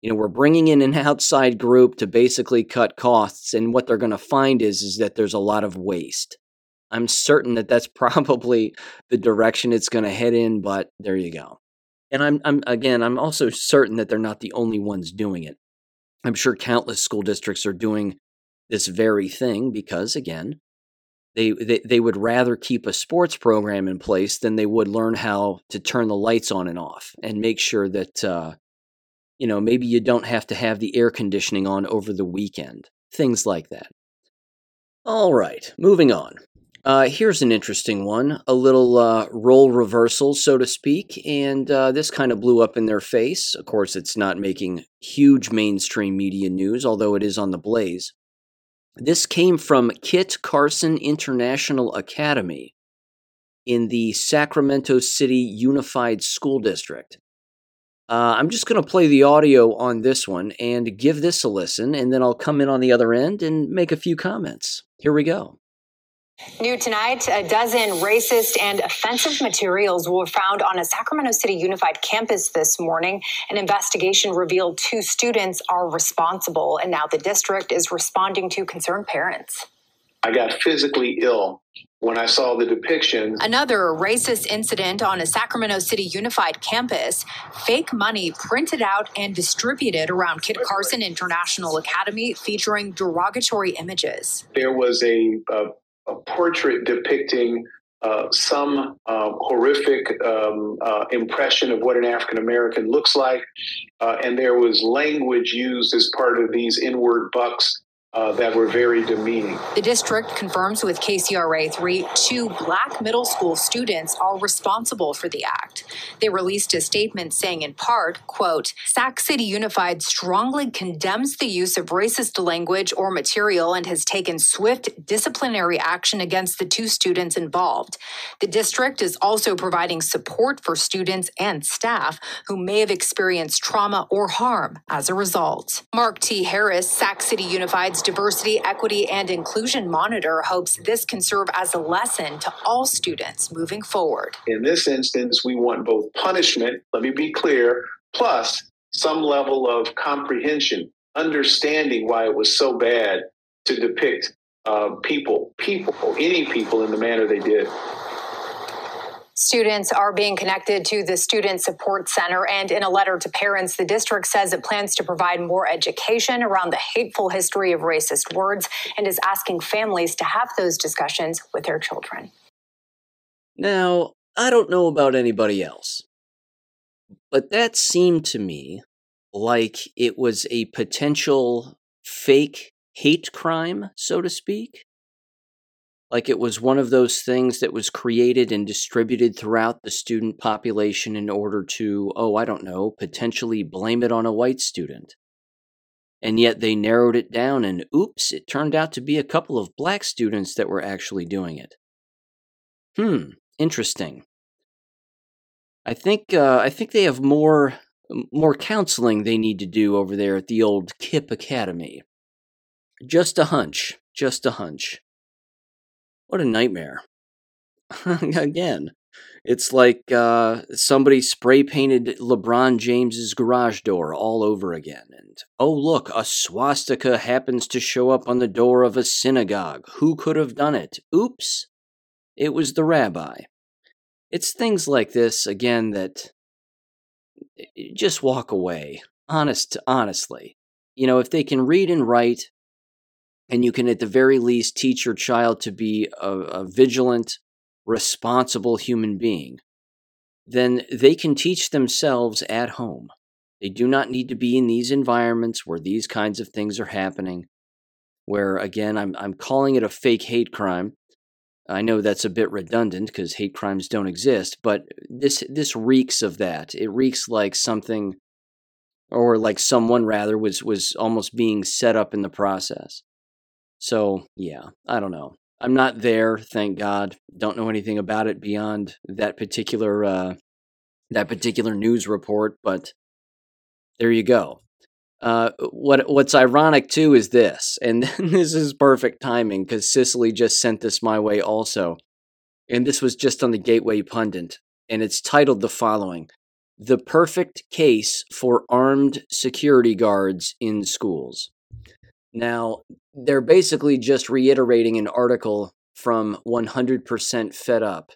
You know we're bringing in an outside group to basically cut costs and what they're going to find is is that there's a lot of waste. I'm certain that that's probably the direction it's going to head in but there you go and I'm, I'm again i'm also certain that they're not the only ones doing it i'm sure countless school districts are doing this very thing because again they, they they would rather keep a sports program in place than they would learn how to turn the lights on and off and make sure that uh, you know, maybe you don't have to have the air conditioning on over the weekend. Things like that. All right, moving on. Uh, here's an interesting one, a little uh, role reversal, so to speak, and uh, this kind of blew up in their face. Of course, it's not making huge mainstream media news, although it is on the blaze. This came from Kit Carson International Academy in the Sacramento City Unified School District. Uh, I'm just going to play the audio on this one and give this a listen, and then I'll come in on the other end and make a few comments. Here we go. New tonight, a dozen racist and offensive materials were found on a Sacramento City Unified campus this morning. An investigation revealed two students are responsible, and now the district is responding to concerned parents. I got physically ill when I saw the depiction. Another racist incident on a Sacramento City Unified campus. Fake money printed out and distributed around Kit Carson International Academy featuring derogatory images. There was a, a, a portrait depicting uh, some uh, horrific um, uh, impression of what an African American looks like. Uh, and there was language used as part of these inward bucks uh, that were very demeaning. The district confirms with KCRA 3 two black middle school students are responsible for the act. They released a statement saying, in part, quote, Sac City Unified strongly condemns the use of racist language or material and has taken swift disciplinary action against the two students involved. The district is also providing support for students and staff who may have experienced trauma or harm as a result. Mark T. Harris, Sac City Unified's Diversity, Equity, and Inclusion Monitor hopes this can serve as a lesson to all students moving forward. In this instance, we want both punishment, let me be clear, plus some level of comprehension, understanding why it was so bad to depict uh, people, people, any people in the manner they did. Students are being connected to the Student Support Center, and in a letter to parents, the district says it plans to provide more education around the hateful history of racist words and is asking families to have those discussions with their children. Now, I don't know about anybody else, but that seemed to me like it was a potential fake hate crime, so to speak like it was one of those things that was created and distributed throughout the student population in order to, oh, I don't know, potentially blame it on a white student. And yet they narrowed it down, and oops, it turned out to be a couple of black students that were actually doing it. Hmm, interesting. I think uh, I think they have more more counseling they need to do over there at the old KIPP Academy. Just a hunch, just a hunch. What a nightmare. Again, it's like uh, somebody spray painted LeBron James's garage door all over again. And oh, look, a swastika happens to show up on the door of a synagogue. Who could have done it? Oops, it was the rabbi. It's things like this, again, that just walk away. Honest, honestly. You know, if they can read and write, and you can at the very least teach your child to be a, a vigilant, responsible human being, then they can teach themselves at home. They do not need to be in these environments where these kinds of things are happening. Where, again, I'm, I'm calling it a fake hate crime. I know that's a bit redundant because hate crimes don't exist, but this this reeks of that. It reeks like something, or like someone rather was was almost being set up in the process. So yeah, I don't know. I'm not there, thank God. Don't know anything about it beyond that particular uh, that particular news report, but there you go. Uh, what what's ironic too is this, and this is perfect timing because Cicely just sent this my way also, and this was just on the Gateway Pundit, and it's titled the following: "The Perfect Case for Armed Security Guards in Schools." Now, they're basically just reiterating an article from 100% Fed Up.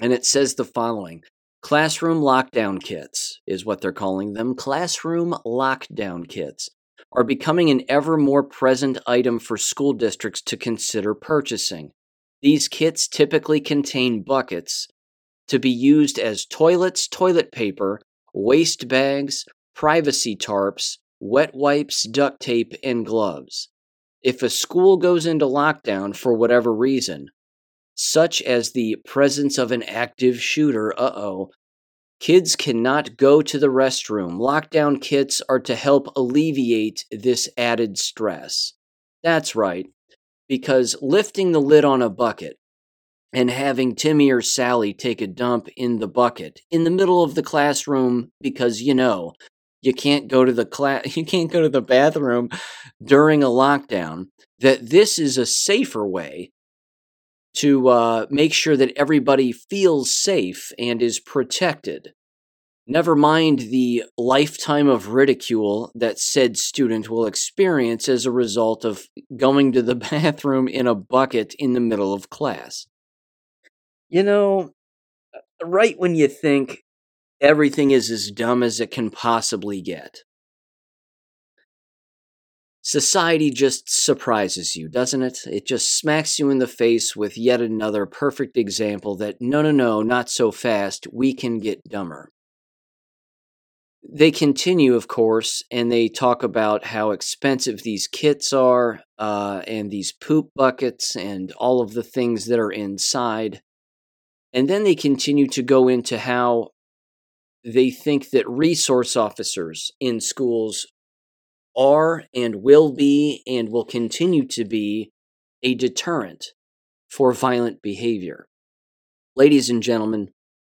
And it says the following Classroom lockdown kits is what they're calling them. Classroom lockdown kits are becoming an ever more present item for school districts to consider purchasing. These kits typically contain buckets to be used as toilets, toilet paper, waste bags, privacy tarps, wet wipes, duct tape, and gloves. If a school goes into lockdown for whatever reason, such as the presence of an active shooter, uh oh, kids cannot go to the restroom. Lockdown kits are to help alleviate this added stress. That's right, because lifting the lid on a bucket and having Timmy or Sally take a dump in the bucket in the middle of the classroom because, you know, you can't go to the class you can't go to the bathroom during a lockdown that this is a safer way to uh, make sure that everybody feels safe and is protected. Never mind the lifetime of ridicule that said student will experience as a result of going to the bathroom in a bucket in the middle of class. You know right when you think everything is as dumb as it can possibly get. Society just surprises you, doesn't it? It just smacks you in the face with yet another perfect example that no, no, no, not so fast, we can get dumber. They continue, of course, and they talk about how expensive these kits are, uh, and these poop buckets, and all of the things that are inside. And then they continue to go into how they think that resource officers in schools are and will be and will continue to be a deterrent for violent behavior. Ladies and gentlemen,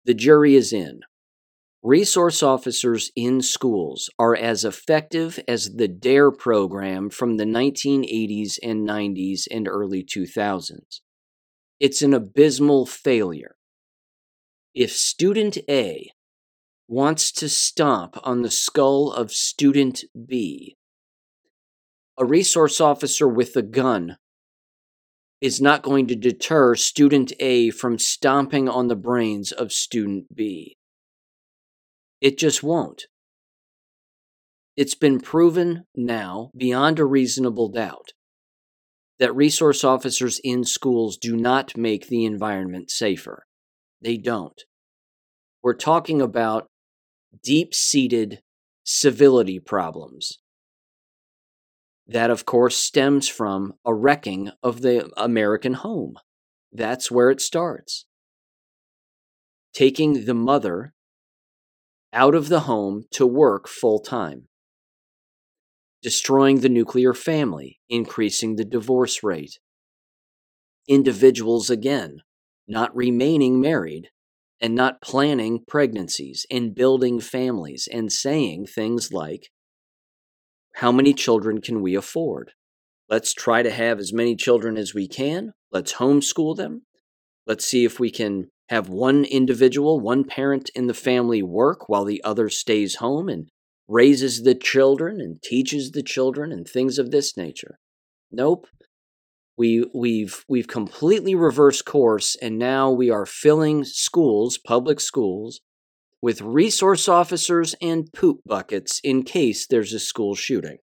the jury is in. Resource officers in schools are as effective as the DARE program from the 1980s and 90s and early 2000s. It's an abysmal failure. If student A wants to stomp on the skull of student B. A resource officer with a gun is not going to deter student A from stomping on the brains of student B. It just won't. It's been proven now, beyond a reasonable doubt, that resource officers in schools do not make the environment safer. They don't. We're talking about deep seated civility problems. That, of course, stems from a wrecking of the American home. That's where it starts. Taking the mother out of the home to work full time, destroying the nuclear family, increasing the divorce rate. Individuals, again, not remaining married, and not planning pregnancies and building families and saying things like, How many children can we afford? Let's try to have as many children as we can. Let's homeschool them. Let's see if we can have one individual, one parent in the family work while the other stays home and raises the children and teaches the children and things of this nature. Nope. We we've we've completely reversed course and now we are filling schools, public schools, with resource officers and poop buckets in case there's a school shooting.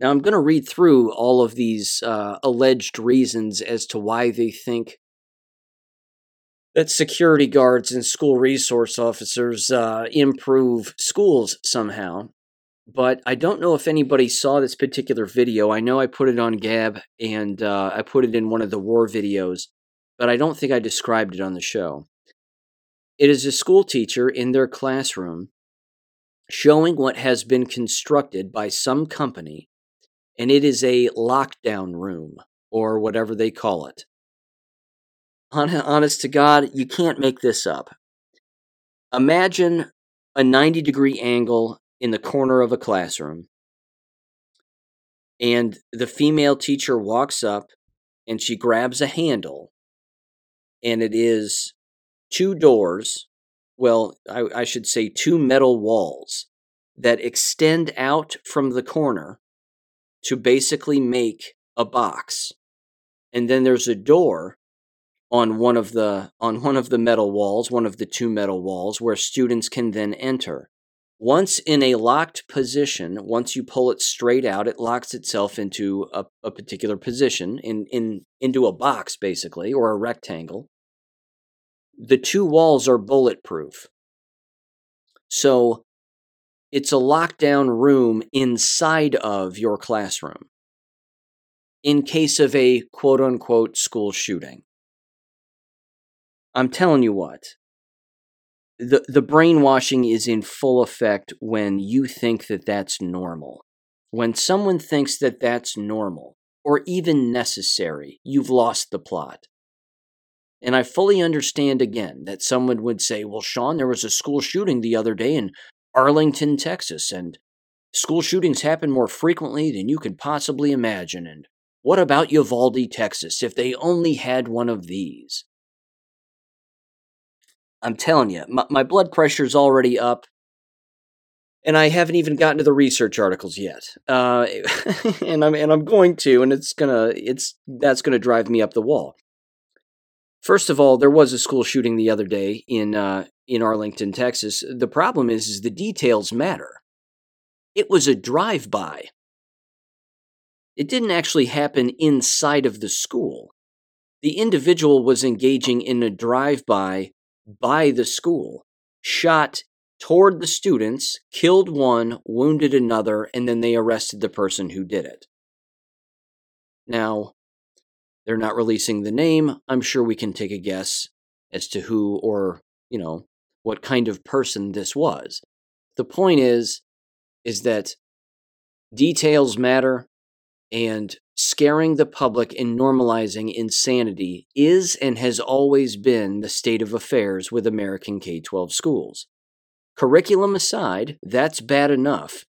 Now, I'm going to read through all of these uh, alleged reasons as to why they think that security guards and school resource officers uh, improve schools somehow. But I don't know if anybody saw this particular video. I know I put it on Gab and uh, I put it in one of the war videos, but I don't think I described it on the show. It is a school teacher in their classroom showing what has been constructed by some company and it is a lockdown room or whatever they call it. Honest to God, you can't make this up. Imagine a 90 degree angle in the corner of a classroom, and the female teacher walks up and she grabs a handle, and it is two doors. Well, I, I should say two metal walls that extend out from the corner to basically make a box. And then there's a door on one of the on one of the metal walls, one of the two metal walls where students can then enter. Once in a locked position, once you pull it straight out, it locks itself into a, a particular position in, in into a box basically or a rectangle. The two walls are bulletproof. So it's a lockdown room inside of your classroom in case of a quote unquote school shooting. I'm telling you what, the, the brainwashing is in full effect when you think that that's normal. When someone thinks that that's normal or even necessary, you've lost the plot. And I fully understand again that someone would say, well, Sean, there was a school shooting the other day in Arlington, Texas, and school shootings happen more frequently than you could possibly imagine. And what about Uvalde, Texas, if they only had one of these? I'm telling you, my, my blood pressure's already up, and I haven't even gotten to the research articles yet. Uh, and I'm and I'm going to, and it's gonna it's that's gonna drive me up the wall. First of all, there was a school shooting the other day in uh, in Arlington, Texas. The problem is, is the details matter. It was a drive-by. It didn't actually happen inside of the school. The individual was engaging in a drive-by by the school, shot toward the students, killed one, wounded another, and then they arrested the person who did it. Now, they're not releasing the name. I'm sure we can take a guess as to who or, you know, what kind of person this was. The point is is that details matter and scaring the public and normalizing insanity is and has always been the state of affairs with American K 12 schools. Curriculum aside, that's bad enough.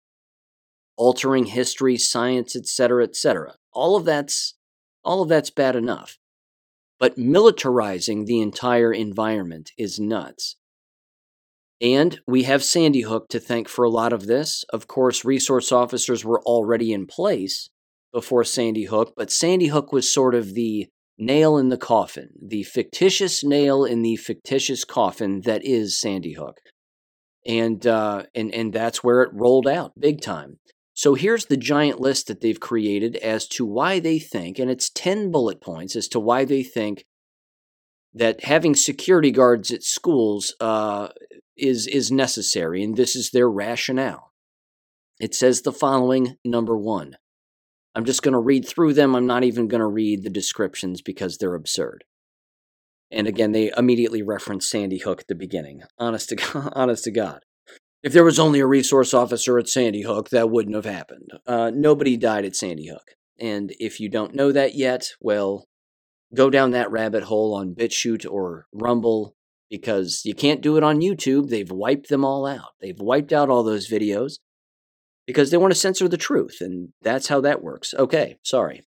Altering history, science, etc., etc. All of that's all of that's bad enough. But militarizing the entire environment is nuts. And we have Sandy Hook to thank for a lot of this. Of course, resource officers were already in place before Sandy Hook, but Sandy Hook was sort of the nail in the coffin, the fictitious nail in the fictitious coffin that is Sandy Hook. And uh, and and that's where it rolled out big time. So here's the giant list that they've created as to why they think, and it's 10 bullet points as to why they think that having security guards at schools uh, is, is necessary, and this is their rationale. It says the following number one. I'm just going to read through them. I'm not even going to read the descriptions because they're absurd. And again, they immediately reference Sandy Hook at the beginning. Honest to God, honest to God. If there was only a resource officer at Sandy Hook, that wouldn't have happened. Uh, nobody died at Sandy Hook. And if you don't know that yet, well, go down that rabbit hole on BitChute or Rumble because you can't do it on YouTube. They've wiped them all out. They've wiped out all those videos because they want to censor the truth. And that's how that works. Okay, sorry.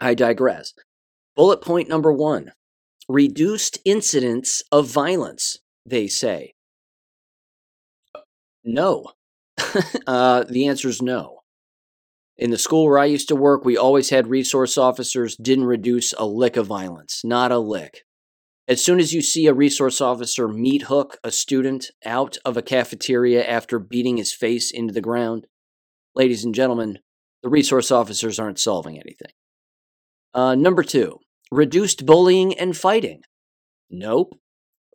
I digress. Bullet point number one reduced incidents of violence, they say. No. uh, the answer is no. In the school where I used to work, we always had resource officers, didn't reduce a lick of violence, not a lick. As soon as you see a resource officer meat hook a student out of a cafeteria after beating his face into the ground, ladies and gentlemen, the resource officers aren't solving anything. Uh, number two, reduced bullying and fighting. Nope.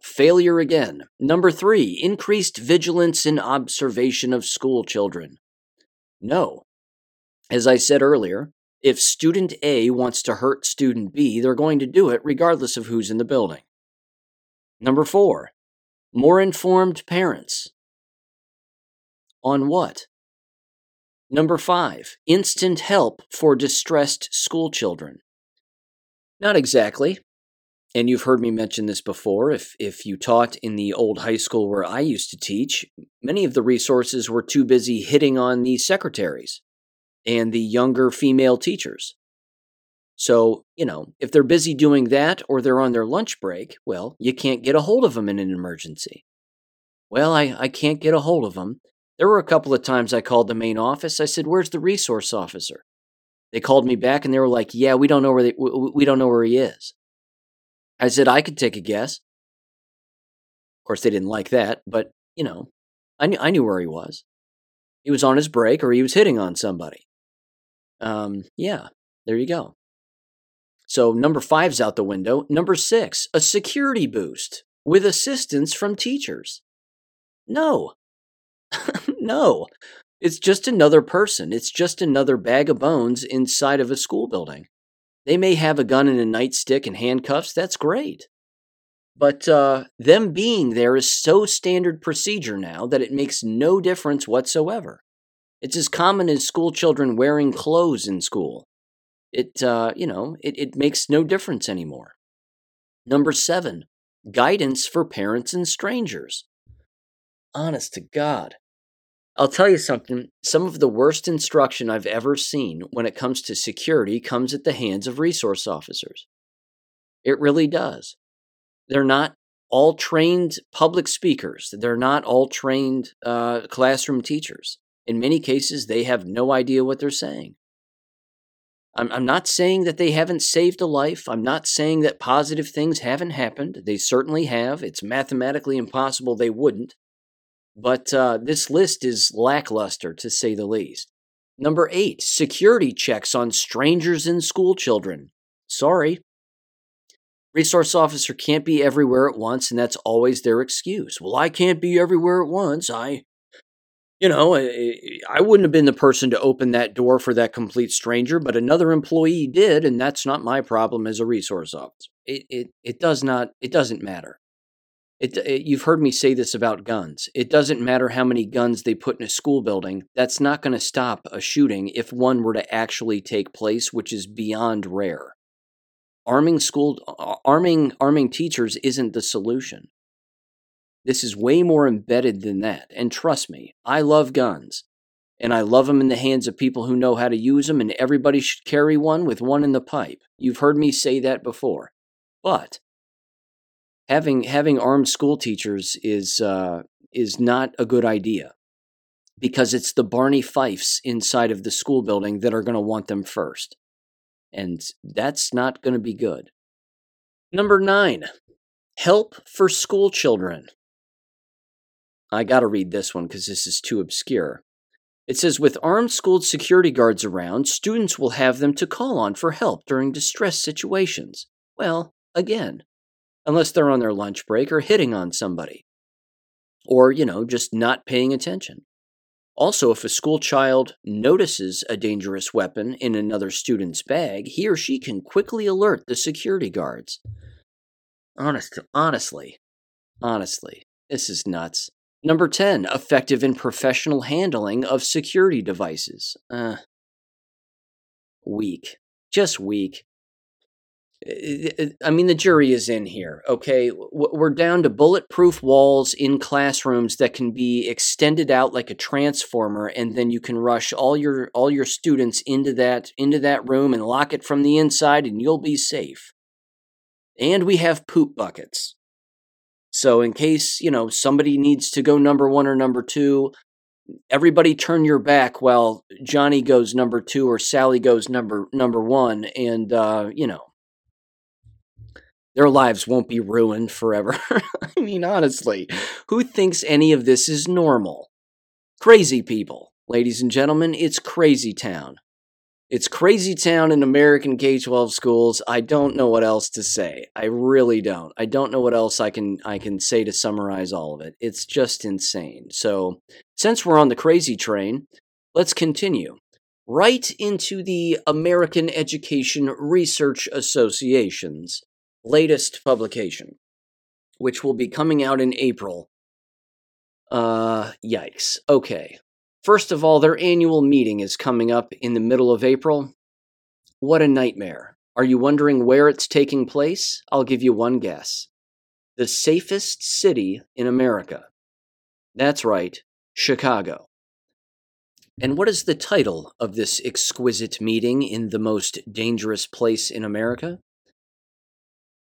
Failure again. Number three, increased vigilance and observation of school children. No. As I said earlier, if student A wants to hurt student B, they're going to do it regardless of who's in the building. Number four, more informed parents. On what? Number five, instant help for distressed school children. Not exactly. And you've heard me mention this before. If, if you taught in the old high school where I used to teach, many of the resources were too busy hitting on the secretaries and the younger female teachers. So, you know, if they're busy doing that or they're on their lunch break, well, you can't get a hold of them in an emergency. Well, I, I can't get a hold of them. There were a couple of times I called the main office. I said, "Where's the resource officer?" They called me back and they were like, "Yeah, we don't know where they, we don't know where he is." I said, "I could take a guess." Of course, they didn't like that, but you know, I knew I knew where he was. He was on his break or he was hitting on somebody. Um, yeah, there you go. So number five's out the window. Number six, a security boost with assistance from teachers. No. no. It's just another person. It's just another bag of bones inside of a school building. They may have a gun and a nightstick and handcuffs. That's great. But uh, them being there is so standard procedure now that it makes no difference whatsoever. It's as common as school children wearing clothes in school. It, uh, you know, it, it makes no difference anymore. Number seven, guidance for parents and strangers. Honest to God. I'll tell you something. Some of the worst instruction I've ever seen when it comes to security comes at the hands of resource officers. It really does. They're not all trained public speakers, they're not all trained uh, classroom teachers. In many cases, they have no idea what they're saying. I'm, I'm not saying that they haven't saved a life. I'm not saying that positive things haven't happened. They certainly have. It's mathematically impossible they wouldn't. But uh, this list is lackluster, to say the least. Number eight, security checks on strangers and school children. Sorry. Resource officer can't be everywhere at once, and that's always their excuse. Well, I can't be everywhere at once. I you know, I wouldn't have been the person to open that door for that complete stranger, but another employee did, and that's not my problem as a resource officer. It it it does not it doesn't matter. It, it, you've heard me say this about guns. It doesn't matter how many guns they put in a school building. That's not going to stop a shooting if one were to actually take place, which is beyond rare. Arming school uh, uh, arming arming teachers isn't the solution. This is way more embedded than that. And trust me, I love guns. And I love them in the hands of people who know how to use them, and everybody should carry one with one in the pipe. You've heard me say that before. But having having armed school teachers is uh, is not a good idea because it's the Barney Fifes inside of the school building that are going to want them first, and that's not going to be good. Number nine, help for school children. I got to read this one because this is too obscure. It says with armed school security guards around, students will have them to call on for help during distress situations. Well, again, unless they're on their lunch break or hitting on somebody. Or, you know, just not paying attention. Also, if a school child notices a dangerous weapon in another student's bag, he or she can quickly alert the security guards. Honest, honestly, honestly, this is nuts. Number 10, effective and professional handling of security devices. Uh, weak. Just weak. I mean, the jury is in here, okay? We're down to bulletproof walls in classrooms that can be extended out like a transformer, and then you can rush all your all your students into that into that room and lock it from the inside, and you'll be safe. And we have poop buckets. So, in case, you know, somebody needs to go number one or number two, everybody turn your back while Johnny goes number two or Sally goes number number one, and uh, you know their lives won't be ruined forever. I mean, honestly, who thinks any of this is normal? Crazy people, ladies and gentlemen. It's crazy town. It's crazy town in American K 12 schools. I don't know what else to say. I really don't. I don't know what else I can I can say to summarize all of it. It's just insane. So, since we're on the crazy train, let's continue. Right into the American Education Research Association's latest publication, which will be coming out in April. Uh, yikes. Okay. First of all, their annual meeting is coming up in the middle of April. What a nightmare. Are you wondering where it's taking place? I'll give you one guess. The safest city in America. That's right, Chicago. And what is the title of this exquisite meeting in the most dangerous place in America?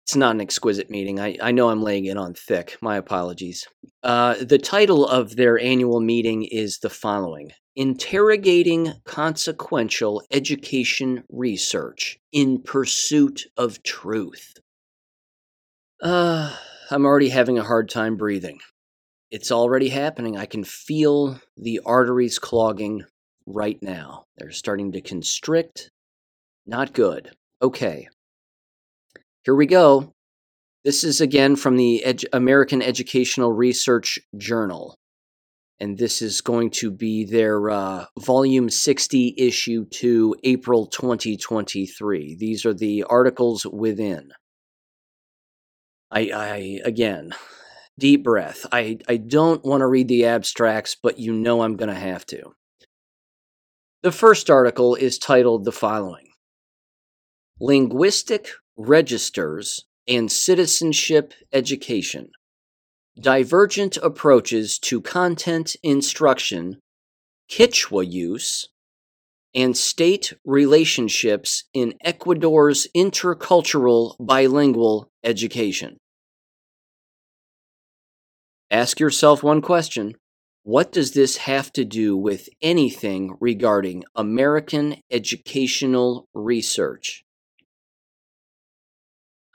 It's not an exquisite meeting. I, I know I'm laying it on thick. My apologies. Uh, the title of their annual meeting is the following Interrogating Consequential Education Research in Pursuit of Truth. Uh, I'm already having a hard time breathing. It's already happening. I can feel the arteries clogging right now. They're starting to constrict. Not good. Okay. Here we go. This is again from the American Educational Research Journal. And this is going to be their uh, volume 60, issue 2, April 2023. These are the articles within. I, I again, deep breath. I, I don't want to read the abstracts, but you know I'm going to have to. The first article is titled the following Linguistic registers, and citizenship education. Divergent approaches to content instruction, Kichwa use, and state relationships in Ecuador's intercultural bilingual education. Ask yourself one question What does this have to do with anything regarding American educational research?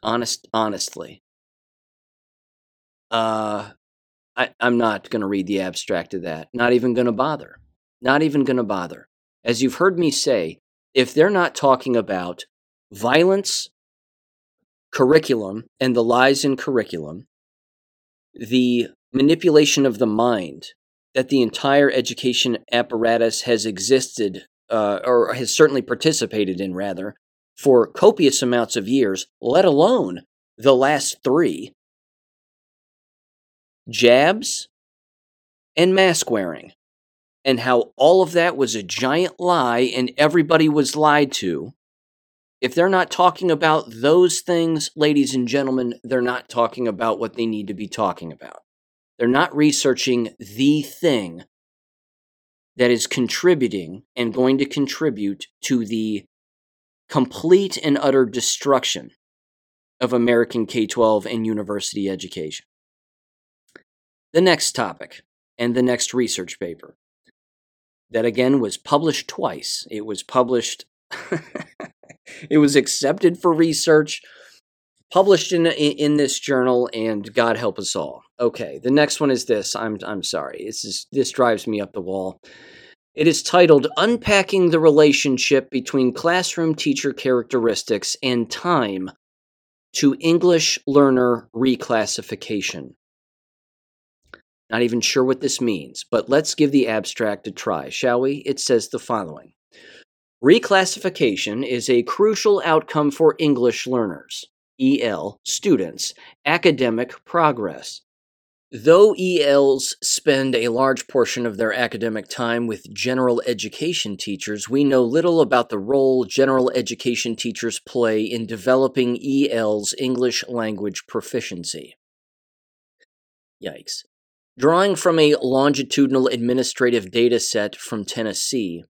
Honest honestly. Uh I, i'm not going to read the abstract of that not even going to bother not even going to bother. As you've heard me say if they're not talking about violence curriculum and the lies in curriculum the manipulation of the mind that the entire education apparatus has existed uh, or has certainly participated in rather for copious amounts of years, let alone the last three jabs and mask wearing, and how all of that was a giant lie and everybody was lied to. If they're not talking about those things, ladies and gentlemen, they're not talking about what they need to be talking about. They're not researching the thing that is contributing and going to contribute to the complete and utter destruction of American K 12 and university education. The next topic and the next research paper that again was published twice. It was published, it was accepted for research, published in, in this journal, and God help us all. Okay, the next one is this. I'm, I'm sorry. This, is, this drives me up the wall. It is titled Unpacking the Relationship Between Classroom Teacher Characteristics and Time to English Learner Reclassification. Not even sure what this means, but let's give the abstract a try, shall we? It says the following Reclassification is a crucial outcome for English learners, EL, students, academic progress. Though ELs spend a large portion of their academic time with general education teachers, we know little about the role general education teachers play in developing EL's English language proficiency. Yikes. Drawing from a longitudinal administrative data set from Tennessee,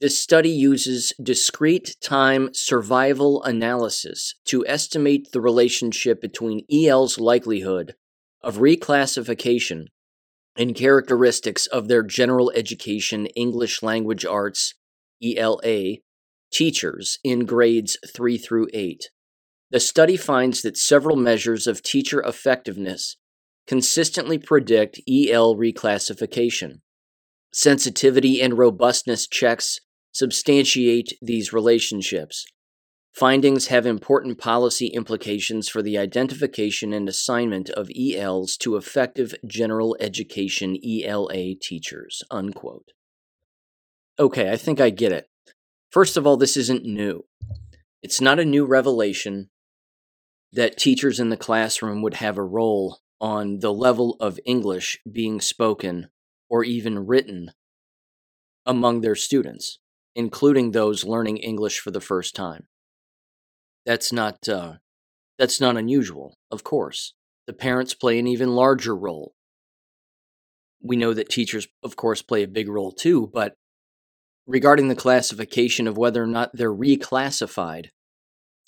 This study uses discrete time survival analysis to estimate the relationship between EL's likelihood of reclassification and characteristics of their general education English language arts ELA teachers in grades 3 through 8. The study finds that several measures of teacher effectiveness consistently predict EL reclassification. Sensitivity and robustness checks substantiate these relationships. Findings have important policy implications for the identification and assignment of ELs to effective general education ELA teachers. Unquote. Okay, I think I get it. First of all, this isn't new. It's not a new revelation that teachers in the classroom would have a role on the level of English being spoken or even written among their students including those learning English for the first time. That's not uh, that's not unusual, of course. The parents play an even larger role. We know that teachers, of course, play a big role too, but regarding the classification of whether or not they're reclassified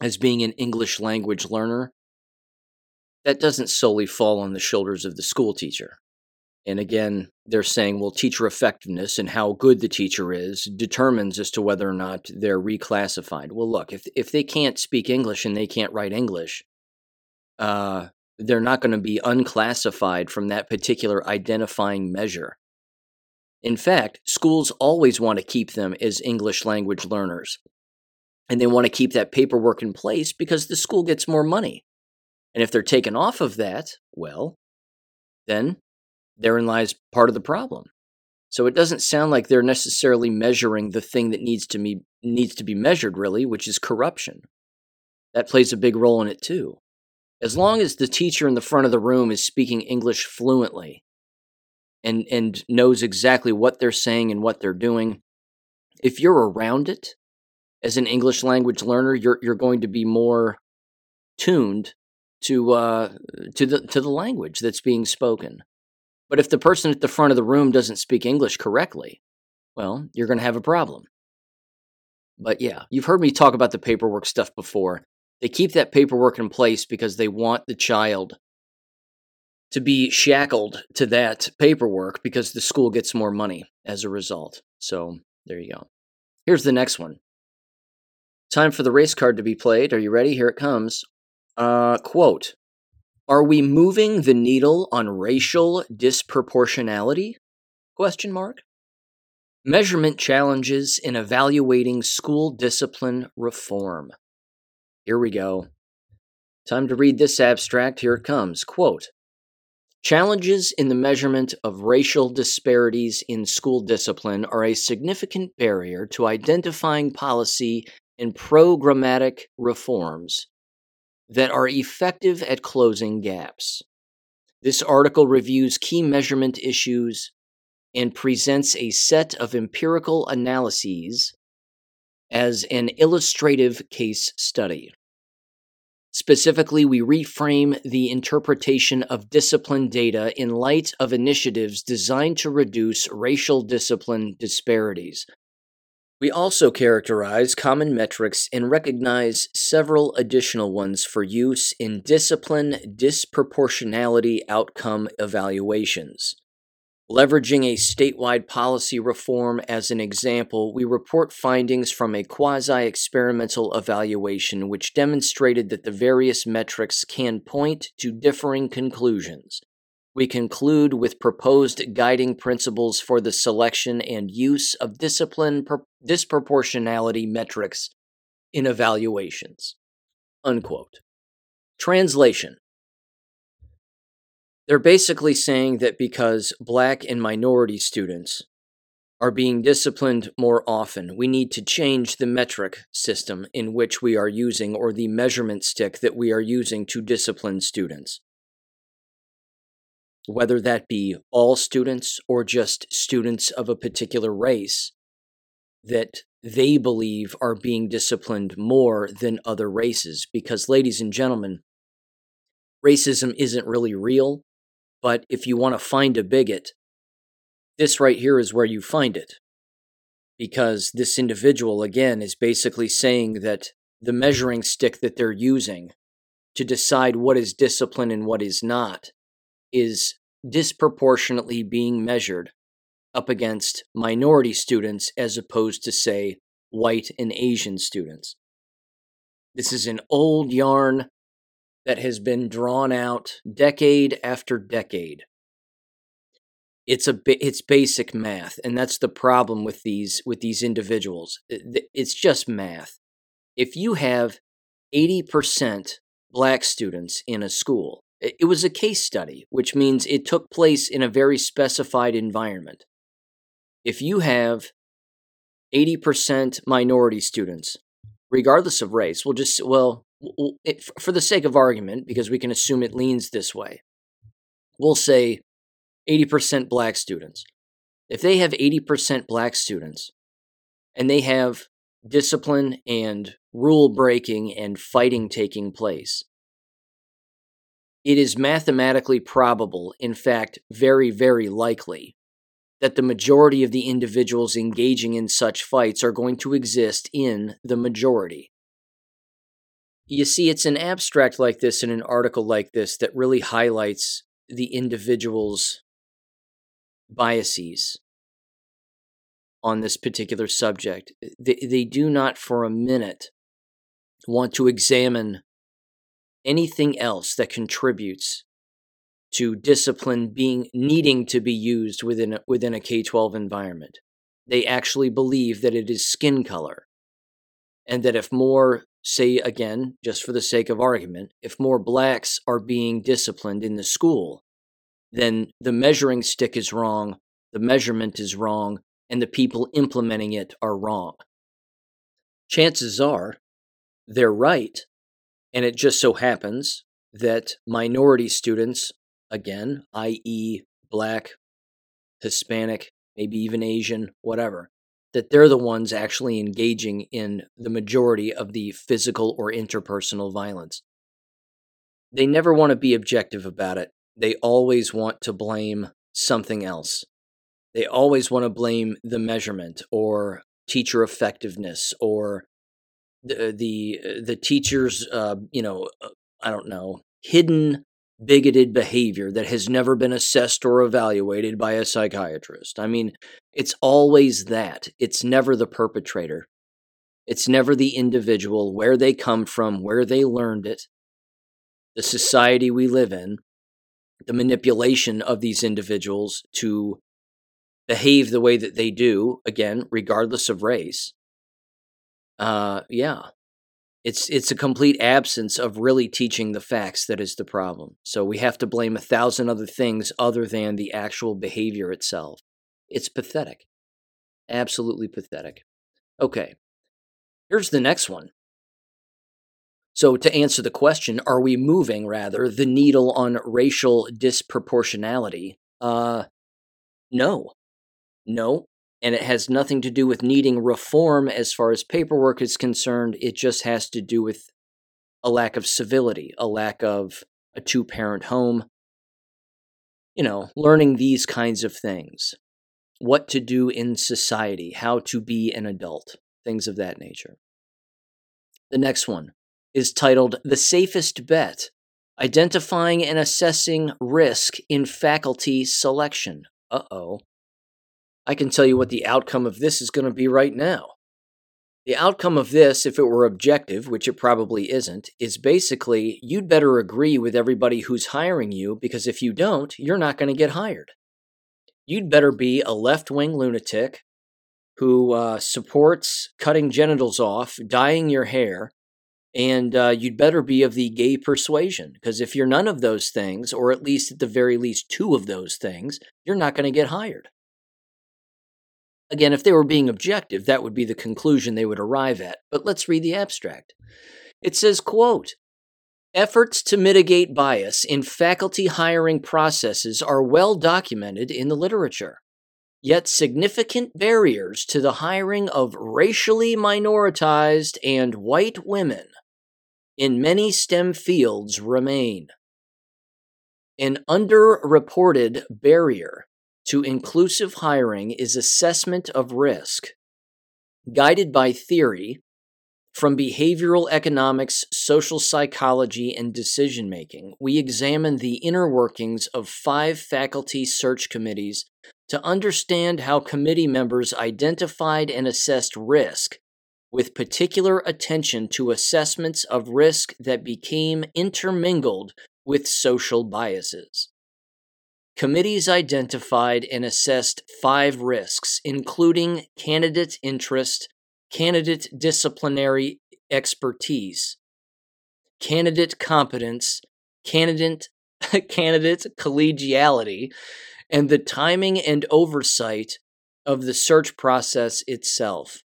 as being an English language learner, that doesn't solely fall on the shoulders of the school teacher. And again, they're saying, well, teacher effectiveness and how good the teacher is determines as to whether or not they're reclassified. Well, look, if if they can't speak English and they can't write English, uh, they're not going to be unclassified from that particular identifying measure. In fact, schools always want to keep them as English language learners. And they want to keep that paperwork in place because the school gets more money. And if they're taken off of that, well, then therein lies part of the problem. So it doesn't sound like they're necessarily measuring the thing that needs to be needs to be measured really, which is corruption. That plays a big role in it too. As long as the teacher in the front of the room is speaking English fluently and and knows exactly what they're saying and what they're doing, if you're around it as an English language learner, you're you're going to be more tuned to uh, to the to the language that's being spoken. But if the person at the front of the room doesn't speak English correctly, well, you're going to have a problem. But yeah, you've heard me talk about the paperwork stuff before. They keep that paperwork in place because they want the child to be shackled to that paperwork because the school gets more money as a result. So there you go. Here's the next one. Time for the race card to be played. Are you ready? Here it comes. Uh, quote are we moving the needle on racial disproportionality? Question mark. Measurement challenges in evaluating school discipline reform. Here we go. Time to read this abstract. Here it comes. Quote Challenges in the measurement of racial disparities in school discipline are a significant barrier to identifying policy and programmatic reforms that are effective at closing gaps. This article reviews key measurement issues and presents a set of empirical analyses as an illustrative case study. Specifically, we reframe the interpretation of discipline data in light of initiatives designed to reduce racial discipline disparities, we also characterize common metrics and recognize several additional ones for use in discipline disproportionality outcome evaluations. Leveraging a statewide policy reform as an example, we report findings from a quasi experimental evaluation which demonstrated that the various metrics can point to differing conclusions we conclude with proposed guiding principles for the selection and use of discipline pro- disproportionality metrics in evaluations. Unquote. Translation They're basically saying that because black and minority students are being disciplined more often, we need to change the metric system in which we are using or the measurement stick that we are using to discipline students whether that be all students or just students of a particular race that they believe are being disciplined more than other races. Because, ladies and gentlemen, racism isn't really real, but if you want to find a bigot, this right here is where you find it. because this individual, again, is basically saying that the measuring stick that they're using to decide what is discipline and what is not is disproportionately being measured up against minority students as opposed to, say, white and Asian students. This is an old yarn that has been drawn out decade after decade. It's a it's basic math, and that's the problem with these with these individuals. It's just math. If you have eighty percent black students in a school, it was a case study, which means it took place in a very specified environment. If you have 80% minority students, regardless of race, we'll just, well, it, for the sake of argument, because we can assume it leans this way, we'll say 80% black students. If they have 80% black students and they have discipline and rule breaking and fighting taking place, it is mathematically probable, in fact, very, very likely, that the majority of the individuals engaging in such fights are going to exist in the majority. You see, it's an abstract like this in an article like this that really highlights the individual's biases on this particular subject. They, they do not for a minute want to examine anything else that contributes to discipline being needing to be used within a, within a K-12 environment. They actually believe that it is skin color. And that if more say again, just for the sake of argument, if more blacks are being disciplined in the school, then the measuring stick is wrong, the measurement is wrong, and the people implementing it are wrong. Chances are they're right, and it just so happens that minority students, again, i.e., black, Hispanic, maybe even Asian, whatever, that they're the ones actually engaging in the majority of the physical or interpersonal violence. They never want to be objective about it. They always want to blame something else. They always want to blame the measurement or teacher effectiveness or the the the teacher's uh, you know uh, I don't know hidden bigoted behavior that has never been assessed or evaluated by a psychiatrist. I mean, it's always that. It's never the perpetrator. It's never the individual, where they come from, where they learned it, the society we live in, the manipulation of these individuals to behave the way that they do, again, regardless of race. Uh, yeah, it's it's a complete absence of really teaching the facts that is the problem. So we have to blame a thousand other things other than the actual behavior itself. It's pathetic. Absolutely pathetic. Okay. Here's the next one. So, to answer the question, are we moving, rather, the needle on racial disproportionality? Uh, no. No, and it has nothing to do with needing reform as far as paperwork is concerned. It just has to do with a lack of civility, a lack of a two parent home. You know, learning these kinds of things, what to do in society, how to be an adult, things of that nature. The next one is titled The Safest Bet Identifying and Assessing Risk in Faculty Selection. Uh oh. I can tell you what the outcome of this is going to be right now. The outcome of this, if it were objective, which it probably isn't, is basically you'd better agree with everybody who's hiring you because if you don't, you're not going to get hired. You'd better be a left wing lunatic who uh, supports cutting genitals off, dyeing your hair, and uh, you'd better be of the gay persuasion because if you're none of those things, or at least at the very least two of those things, you're not going to get hired. Again, if they were being objective, that would be the conclusion they would arrive at. But let's read the abstract. It says, quote, Efforts to mitigate bias in faculty hiring processes are well documented in the literature. Yet significant barriers to the hiring of racially minoritized and white women in many STEM fields remain. An underreported barrier to inclusive hiring is assessment of risk, guided by theory from behavioral economics, social psychology, and decision making, we examine the inner workings of five faculty search committees to understand how committee members identified and assessed risk, with particular attention to assessments of risk that became intermingled with social biases. Committees identified and assessed five risks, including candidate interest, candidate disciplinary expertise, candidate competence, candidate candidate collegiality, and the timing and oversight of the search process itself.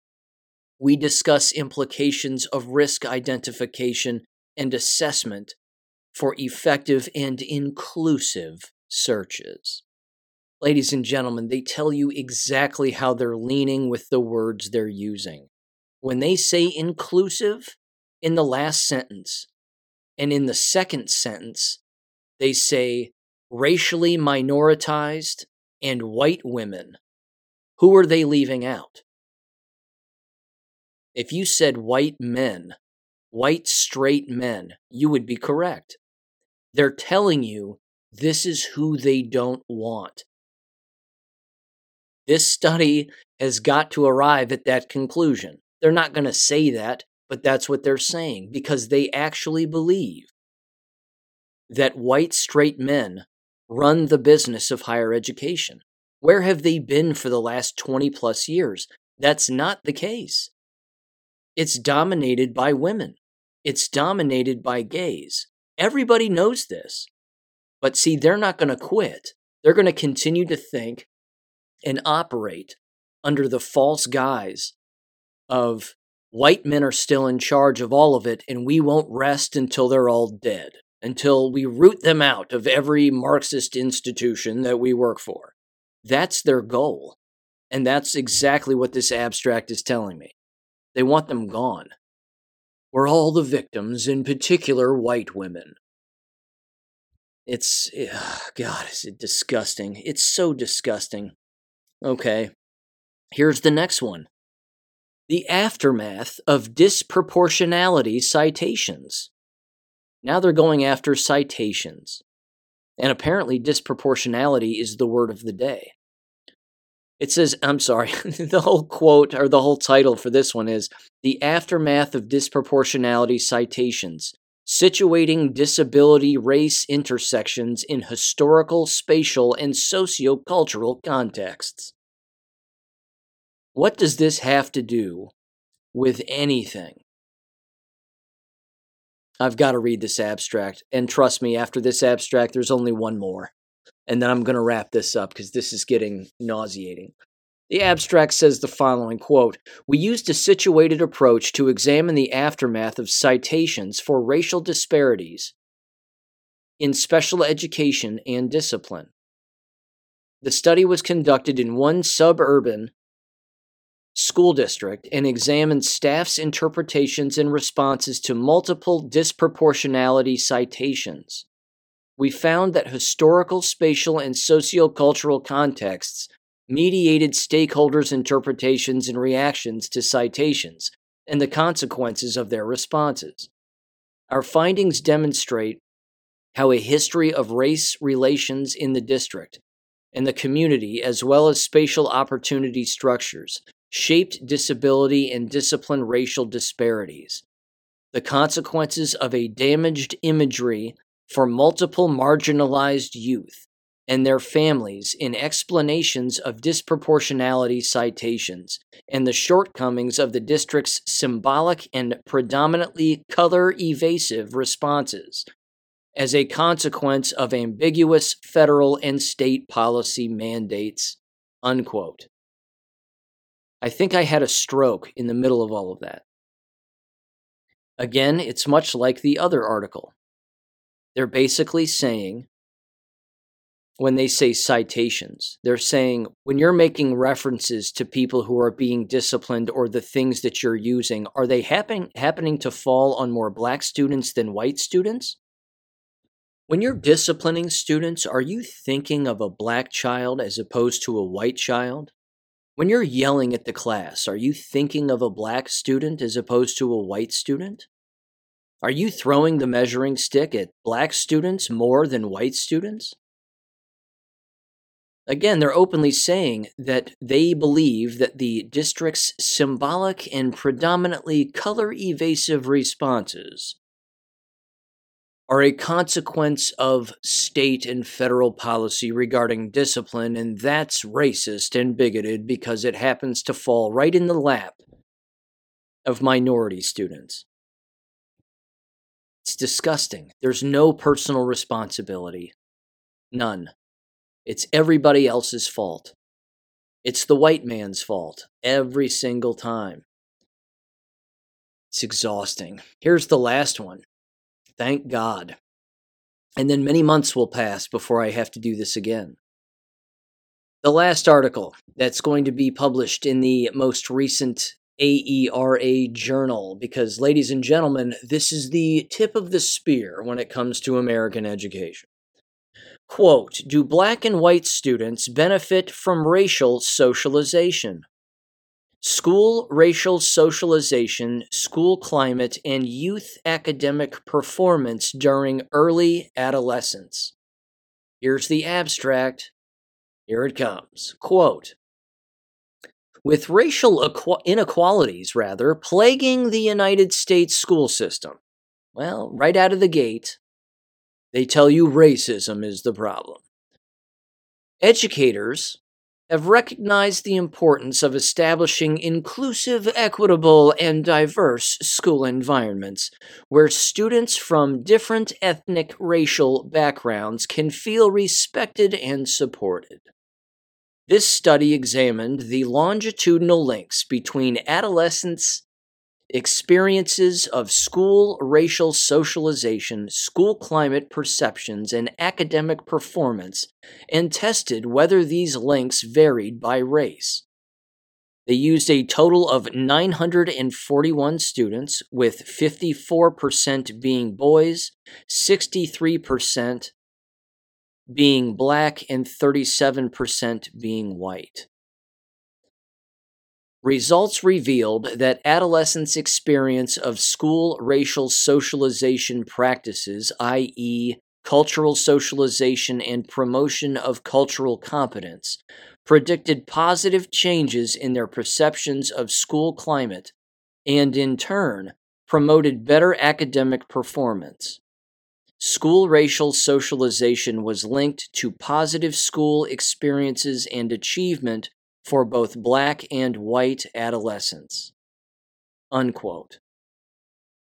We discuss implications of risk identification and assessment for effective and inclusive searches. Ladies and gentlemen, they tell you exactly how they're leaning with the words they're using. When they say inclusive in the last sentence, and in the second sentence, they say racially minoritized and white women. Who are they leaving out? If you said white men, white straight men, you would be correct. They're telling you this is who they don't want. This study has got to arrive at that conclusion. They're not going to say that, but that's what they're saying because they actually believe that white straight men run the business of higher education. Where have they been for the last 20 plus years? That's not the case. It's dominated by women. It's dominated by gays. Everybody knows this. But see, they're not going to quit. They're going to continue to think and operate under the false guise of white men are still in charge of all of it and we won't rest until they're all dead until we root them out of every Marxist institution that we work for. That's their goal. And that's exactly what this abstract is telling me. They want them gone. We're all the victims, in particular white women. It's, ugh, eh, God, is it disgusting? It's so disgusting. Okay, here's the next one the aftermath of disproportionality citations. Now they're going after citations. And apparently, disproportionality is the word of the day. It says, I'm sorry, the whole quote or the whole title for this one is The Aftermath of Disproportionality Citations Situating Disability Race Intersections in Historical, Spatial, and Sociocultural Contexts. What does this have to do with anything? I've got to read this abstract. And trust me, after this abstract, there's only one more. And then I'm going to wrap this up because this is getting nauseating. The abstract says the following quote We used a situated approach to examine the aftermath of citations for racial disparities in special education and discipline. The study was conducted in one suburban School District and examined staff's interpretations and responses to multiple disproportionality citations. We found that historical, spatial, and sociocultural contexts mediated stakeholders' interpretations and reactions to citations and the consequences of their responses. Our findings demonstrate how a history of race relations in the district and the community, as well as spatial opportunity structures, shaped disability and discipline racial disparities. The consequences of a damaged imagery for multiple marginalized youth and their families in explanations of disproportionality citations, and the shortcomings of the district's symbolic and predominantly color evasive responses as a consequence of ambiguous federal and state policy mandates. Unquote. I think I had a stroke in the middle of all of that. Again, it's much like the other article. They're basically saying, when they say citations, they're saying when you're making references to people who are being disciplined or the things that you're using, are they happen- happening to fall on more black students than white students? When you're disciplining students, are you thinking of a black child as opposed to a white child? When you're yelling at the class, are you thinking of a black student as opposed to a white student? Are you throwing the measuring stick at black students more than white students? Again, they're openly saying that they believe that the district's symbolic and predominantly color evasive responses are a consequence of state and federal policy regarding discipline, and that's racist and bigoted because it happens to fall right in the lap of minority students. It's disgusting. There's no personal responsibility. None. It's everybody else's fault. It's the white man's fault every single time. It's exhausting. Here's the last one Thank God. And then many months will pass before I have to do this again. The last article that's going to be published in the most recent AERA journal, because, ladies and gentlemen, this is the tip of the spear when it comes to American education. Quote Do black and white students benefit from racial socialization? School racial socialization, school climate, and youth academic performance during early adolescence. Here's the abstract. Here it comes. Quote With racial inequalities, rather, plaguing the United States school system, well, right out of the gate, they tell you racism is the problem. Educators have recognized the importance of establishing inclusive, equitable, and diverse school environments where students from different ethnic racial backgrounds can feel respected and supported. This study examined the longitudinal links between adolescents experiences of school racial socialization, school climate perceptions, and academic performance, and tested whether these links varied by race. They used a total of 941 students, with 54% being boys, 63% being black, and 37% being white. Results revealed that adolescents' experience of school racial socialization practices, i.e., cultural socialization and promotion of cultural competence, predicted positive changes in their perceptions of school climate and, in turn, promoted better academic performance. School racial socialization was linked to positive school experiences and achievement for both black and white adolescents. Unquote.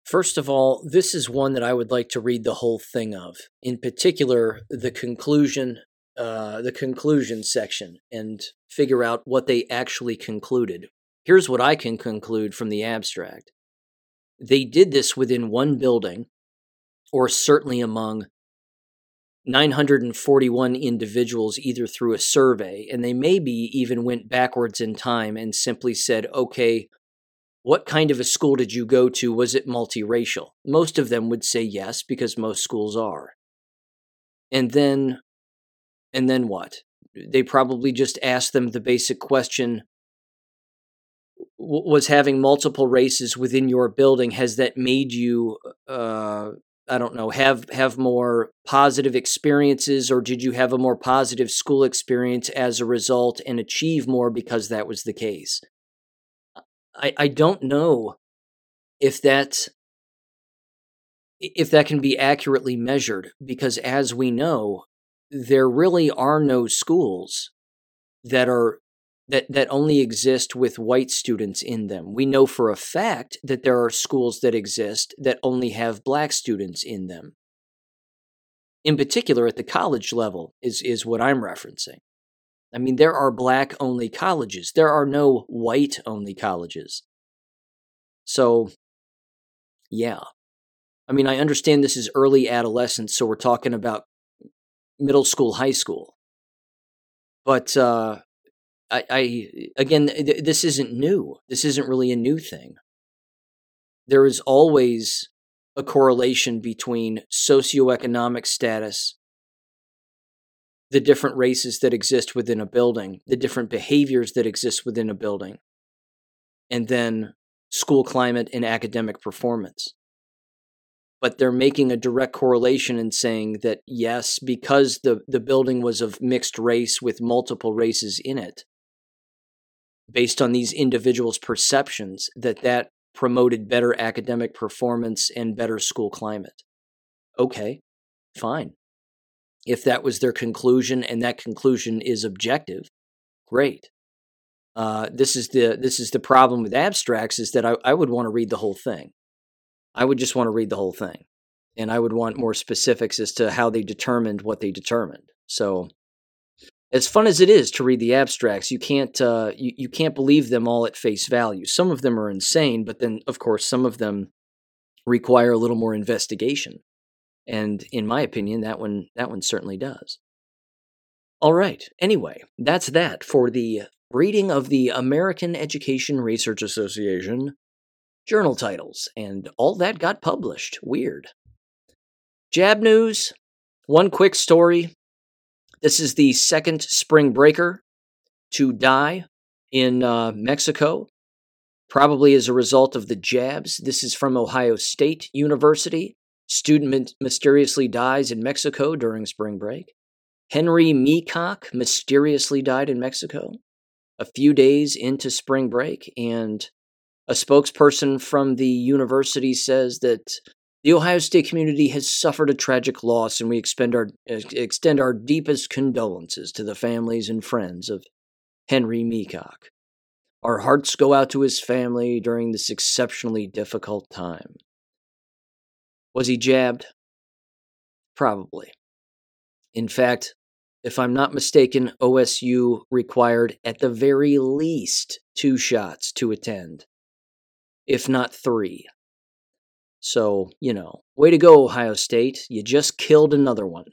First of all, this is one that I would like to read the whole thing of. In particular, the conclusion, uh, the conclusion section, and figure out what they actually concluded. Here's what I can conclude from the abstract. They did this within one building, or certainly among 941 individuals either through a survey, and they maybe even went backwards in time and simply said, okay, what kind of a school did you go to? Was it multiracial? Most of them would say yes, because most schools are. And then, and then what? They probably just asked them the basic question was having multiple races within your building has that made you uh, I don't know, have have more positive experiences or did you have a more positive school experience as a result and achieve more because that was the case? I, I don't know if that if that can be accurately measured because as we know, there really are no schools that are that that only exist with white students in them. We know for a fact that there are schools that exist that only have black students in them. In particular at the college level is is what I'm referencing. I mean there are black only colleges. There are no white only colleges. So yeah. I mean I understand this is early adolescence so we're talking about middle school, high school. But uh I, I again, th- this isn't new. This isn't really a new thing. There is always a correlation between socioeconomic status the different races that exist within a building, the different behaviors that exist within a building, and then school climate and academic performance. But they're making a direct correlation and saying that yes, because the, the building was of mixed race with multiple races in it, based on these individuals' perceptions, that that promoted better academic performance and better school climate. Okay, fine. If that was their conclusion and that conclusion is objective, great. Uh, this is the this is the problem with abstracts is that I, I would want to read the whole thing. I would just want to read the whole thing, and I would want more specifics as to how they determined what they determined. So, as fun as it is to read the abstracts, you can't uh, you, you can't believe them all at face value. Some of them are insane, but then of course some of them require a little more investigation. And in my opinion, that one that one certainly does. All right. Anyway, that's that for the reading of the American Education Research Association journal titles, and all that got published. Weird. Jab news. One quick story. This is the second spring breaker to die in uh, Mexico, probably as a result of the jabs. This is from Ohio State University. Student mysteriously dies in Mexico during spring break. Henry Meacock mysteriously died in Mexico a few days into spring break, and a spokesperson from the university says that the Ohio State community has suffered a tragic loss, and we our, extend our deepest condolences to the families and friends of Henry Meacock. Our hearts go out to his family during this exceptionally difficult time. Was he jabbed? Probably. In fact, if I'm not mistaken, OSU required at the very least two shots to attend, if not three. So, you know, way to go, Ohio State. You just killed another one.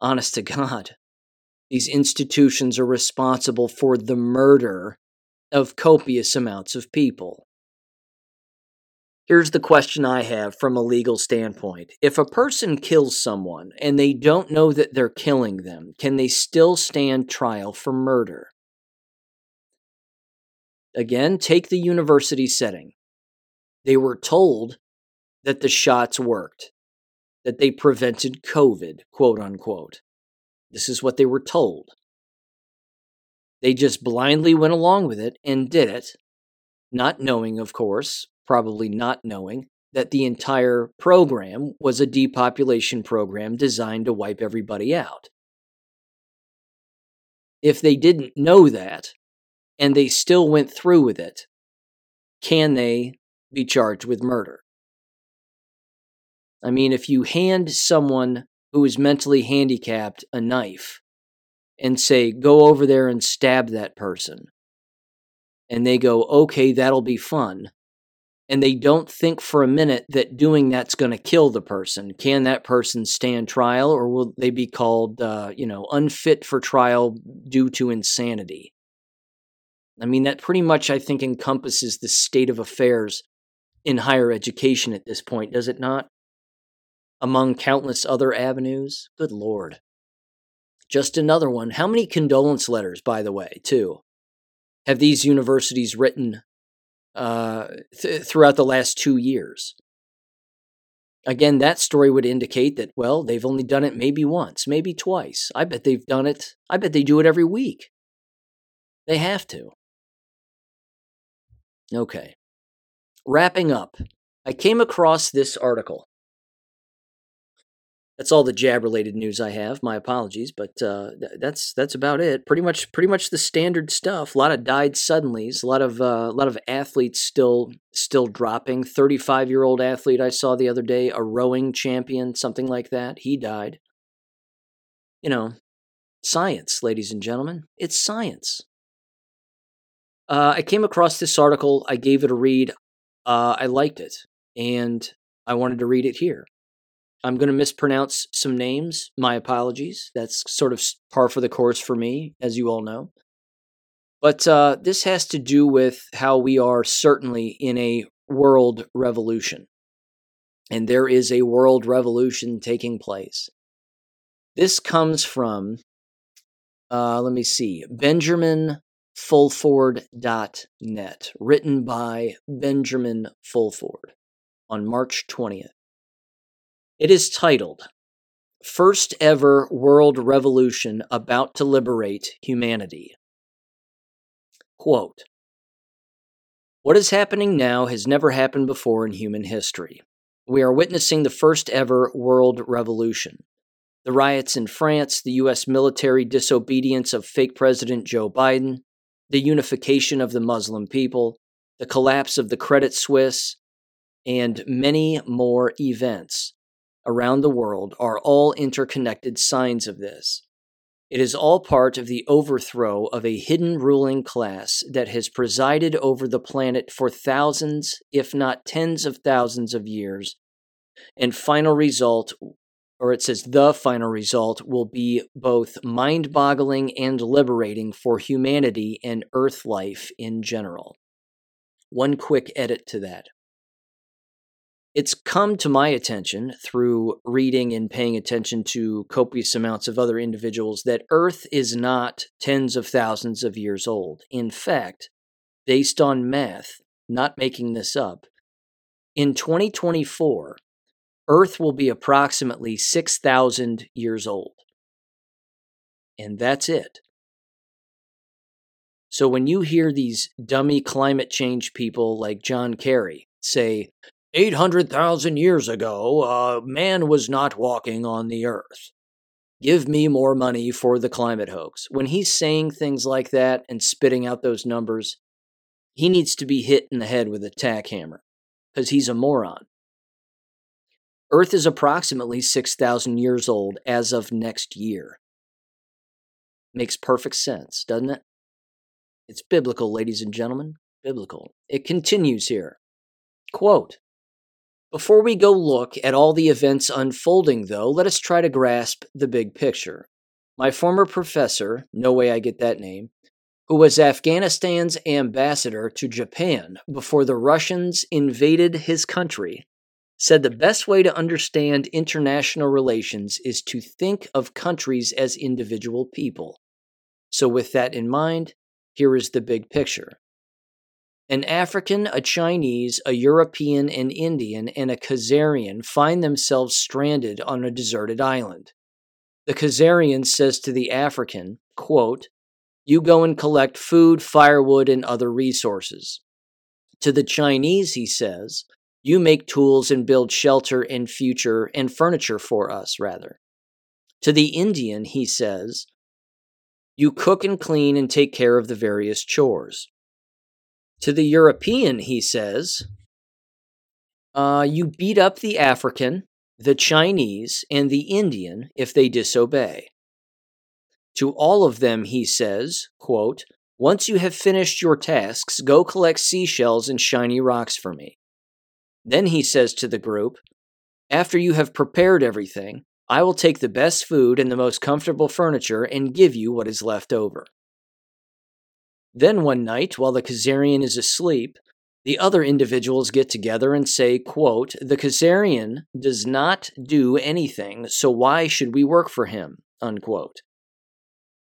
Honest to God, these institutions are responsible for the murder of copious amounts of people. Here's the question I have from a legal standpoint. If a person kills someone and they don't know that they're killing them, can they still stand trial for murder? Again, take the university setting. They were told that the shots worked, that they prevented COVID, quote unquote. This is what they were told. They just blindly went along with it and did it, not knowing, of course, probably not knowing that the entire program was a depopulation program designed to wipe everybody out. If they didn't know that and they still went through with it, can they be charged with murder? I mean, if you hand someone who is mentally handicapped a knife and say, go over there and stab that person, and they go, okay, that'll be fun, and they don't think for a minute that doing that's going to kill the person. Can that person stand trial, or will they be called, uh, you know, unfit for trial due to insanity? I mean, that pretty much, I think, encompasses the state of affairs in higher education at this point, does it not? Among countless other avenues? Good Lord. Just another one. How many condolence letters, by the way, too, have these universities written uh, th- throughout the last two years. Again, that story would indicate that, well, they've only done it maybe once, maybe twice. I bet they've done it, I bet they do it every week. They have to. Okay. Wrapping up, I came across this article that's all the jab related news I have. My apologies, but uh, that's that's about it. Pretty much, pretty much the standard stuff. A lot of died suddenlies. A lot of uh, a lot of athletes still still dropping. Thirty five year old athlete I saw the other day, a rowing champion, something like that. He died. You know, science, ladies and gentlemen. It's science. Uh, I came across this article. I gave it a read. Uh, I liked it, and I wanted to read it here. I'm going to mispronounce some names. My apologies. That's sort of par for the course for me, as you all know. But uh, this has to do with how we are certainly in a world revolution. And there is a world revolution taking place. This comes from, uh, let me see, BenjaminFulford.net, written by Benjamin Fulford on March 20th. It is titled First Ever World Revolution About to Liberate Humanity. Quote What is happening now has never happened before in human history. We are witnessing the first ever world revolution. The riots in France, the U.S. military disobedience of fake President Joe Biden, the unification of the Muslim people, the collapse of the Credit Suisse, and many more events around the world are all interconnected signs of this. It is all part of the overthrow of a hidden ruling class that has presided over the planet for thousands, if not tens of thousands of years. And final result, or it says the final result, will be both mind boggling and liberating for humanity and Earth life in general. One quick edit to that. It's come to my attention through reading and paying attention to copious amounts of other individuals that Earth is not tens of thousands of years old. In fact, based on math, not making this up, in 2024, Earth will be approximately 6,000 years old. And that's it. So when you hear these dummy climate change people like John Kerry say 800,000 years ago, uh, man was not walking on the earth. Give me more money for the climate hoax. When he's saying things like that and spitting out those numbers, he needs to be hit in the head with a tack hammer because he's a moron. Earth is approximately 6,000 years old as of next year. Makes perfect sense, doesn't it? It's biblical, ladies and gentlemen. Biblical. It continues here. Quote before we go look at all the events unfolding, though, let us try to grasp the big picture. My former professor, no way I get that name, who was Afghanistan's ambassador to Japan before the Russians invaded his country, said the best way to understand international relations is to think of countries as individual people. So, with that in mind, here is the big picture. An African, a Chinese, a European, an Indian, and a Khazarian find themselves stranded on a deserted island. The Khazarian says to the African, quote, You go and collect food, firewood, and other resources. To the Chinese, he says, You make tools and build shelter and future and furniture for us, rather. To the Indian, he says, You cook and clean and take care of the various chores. To the European, he says, uh, you beat up the African, the Chinese, and the Indian if they disobey. To all of them, he says, quote, Once you have finished your tasks, go collect seashells and shiny rocks for me. Then he says to the group, After you have prepared everything, I will take the best food and the most comfortable furniture and give you what is left over. Then one night, while the Khazarian is asleep, the other individuals get together and say, quote, The Khazarian does not do anything, so why should we work for him? Unquote.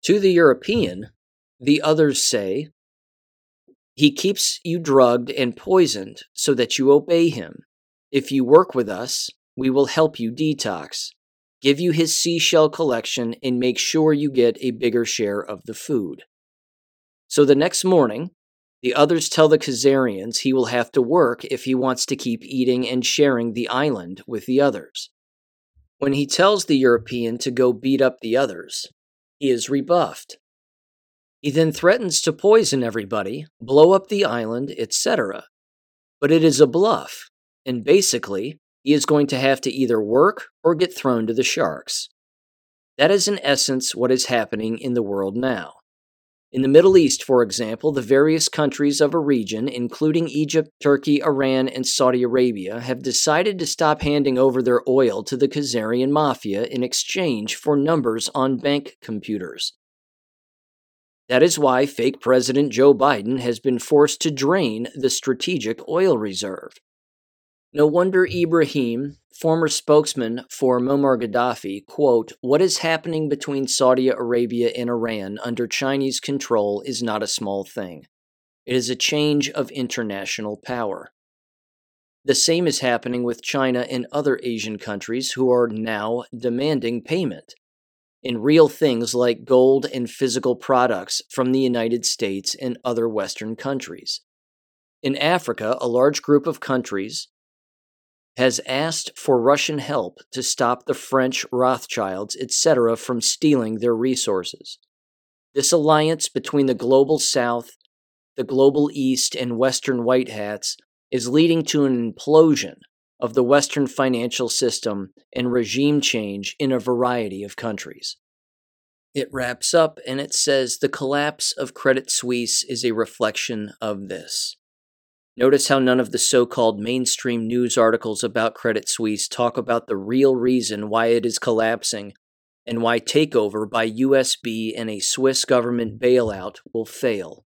To the European, the others say, He keeps you drugged and poisoned so that you obey him. If you work with us, we will help you detox, give you his seashell collection, and make sure you get a bigger share of the food. So the next morning, the others tell the Khazarians he will have to work if he wants to keep eating and sharing the island with the others. When he tells the European to go beat up the others, he is rebuffed. He then threatens to poison everybody, blow up the island, etc. But it is a bluff, and basically, he is going to have to either work or get thrown to the sharks. That is, in essence, what is happening in the world now. In the Middle East, for example, the various countries of a region, including Egypt, Turkey, Iran, and Saudi Arabia, have decided to stop handing over their oil to the Khazarian mafia in exchange for numbers on bank computers. That is why fake President Joe Biden has been forced to drain the strategic oil reserve. No wonder Ibrahim, former spokesman for Muammar Gaddafi, quote, What is happening between Saudi Arabia and Iran under Chinese control is not a small thing. It is a change of international power. The same is happening with China and other Asian countries who are now demanding payment in real things like gold and physical products from the United States and other Western countries. In Africa, a large group of countries has asked for Russian help to stop the French Rothschilds, etc., from stealing their resources. This alliance between the global South, the global East, and Western white hats is leading to an implosion of the Western financial system and regime change in a variety of countries. It wraps up and it says the collapse of Credit Suisse is a reflection of this. Notice how none of the so called mainstream news articles about Credit Suisse talk about the real reason why it is collapsing and why takeover by USB and a Swiss government bailout will fail.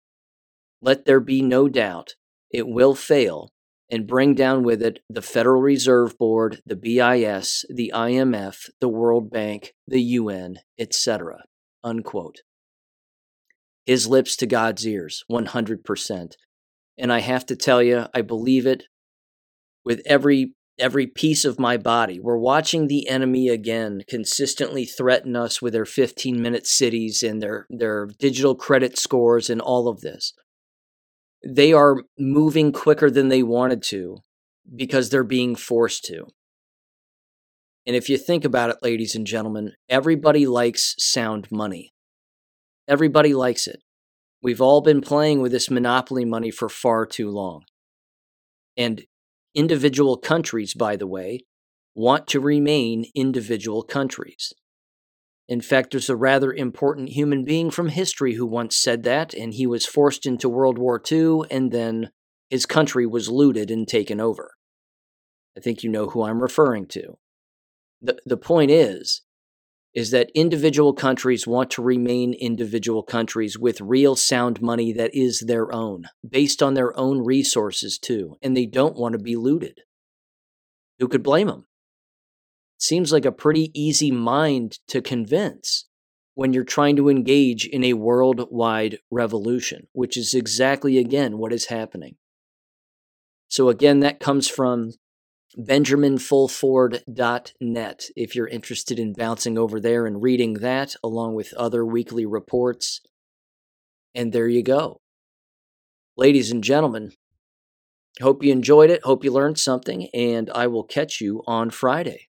Let there be no doubt it will fail and bring down with it the Federal Reserve Board, the BIS, the IMF, the World Bank, the UN, etc. Unquote. His lips to God's ears, 100%. And I have to tell you, I believe it with every every piece of my body. We're watching the enemy again consistently threaten us with their 15 minute cities and their, their digital credit scores and all of this. They are moving quicker than they wanted to because they're being forced to. And if you think about it, ladies and gentlemen, everybody likes sound money. Everybody likes it. We've all been playing with this monopoly money for far too long. And individual countries, by the way, want to remain individual countries. In fact, there's a rather important human being from history who once said that, and he was forced into World War II, and then his country was looted and taken over. I think you know who I'm referring to. The, the point is, is that individual countries want to remain individual countries with real sound money that is their own, based on their own resources too, and they don't want to be looted. Who could blame them? Seems like a pretty easy mind to convince when you're trying to engage in a worldwide revolution, which is exactly, again, what is happening. So, again, that comes from benjaminfulford.net if you're interested in bouncing over there and reading that along with other weekly reports. And there you go. Ladies and gentlemen, hope you enjoyed it. Hope you learned something. And I will catch you on Friday.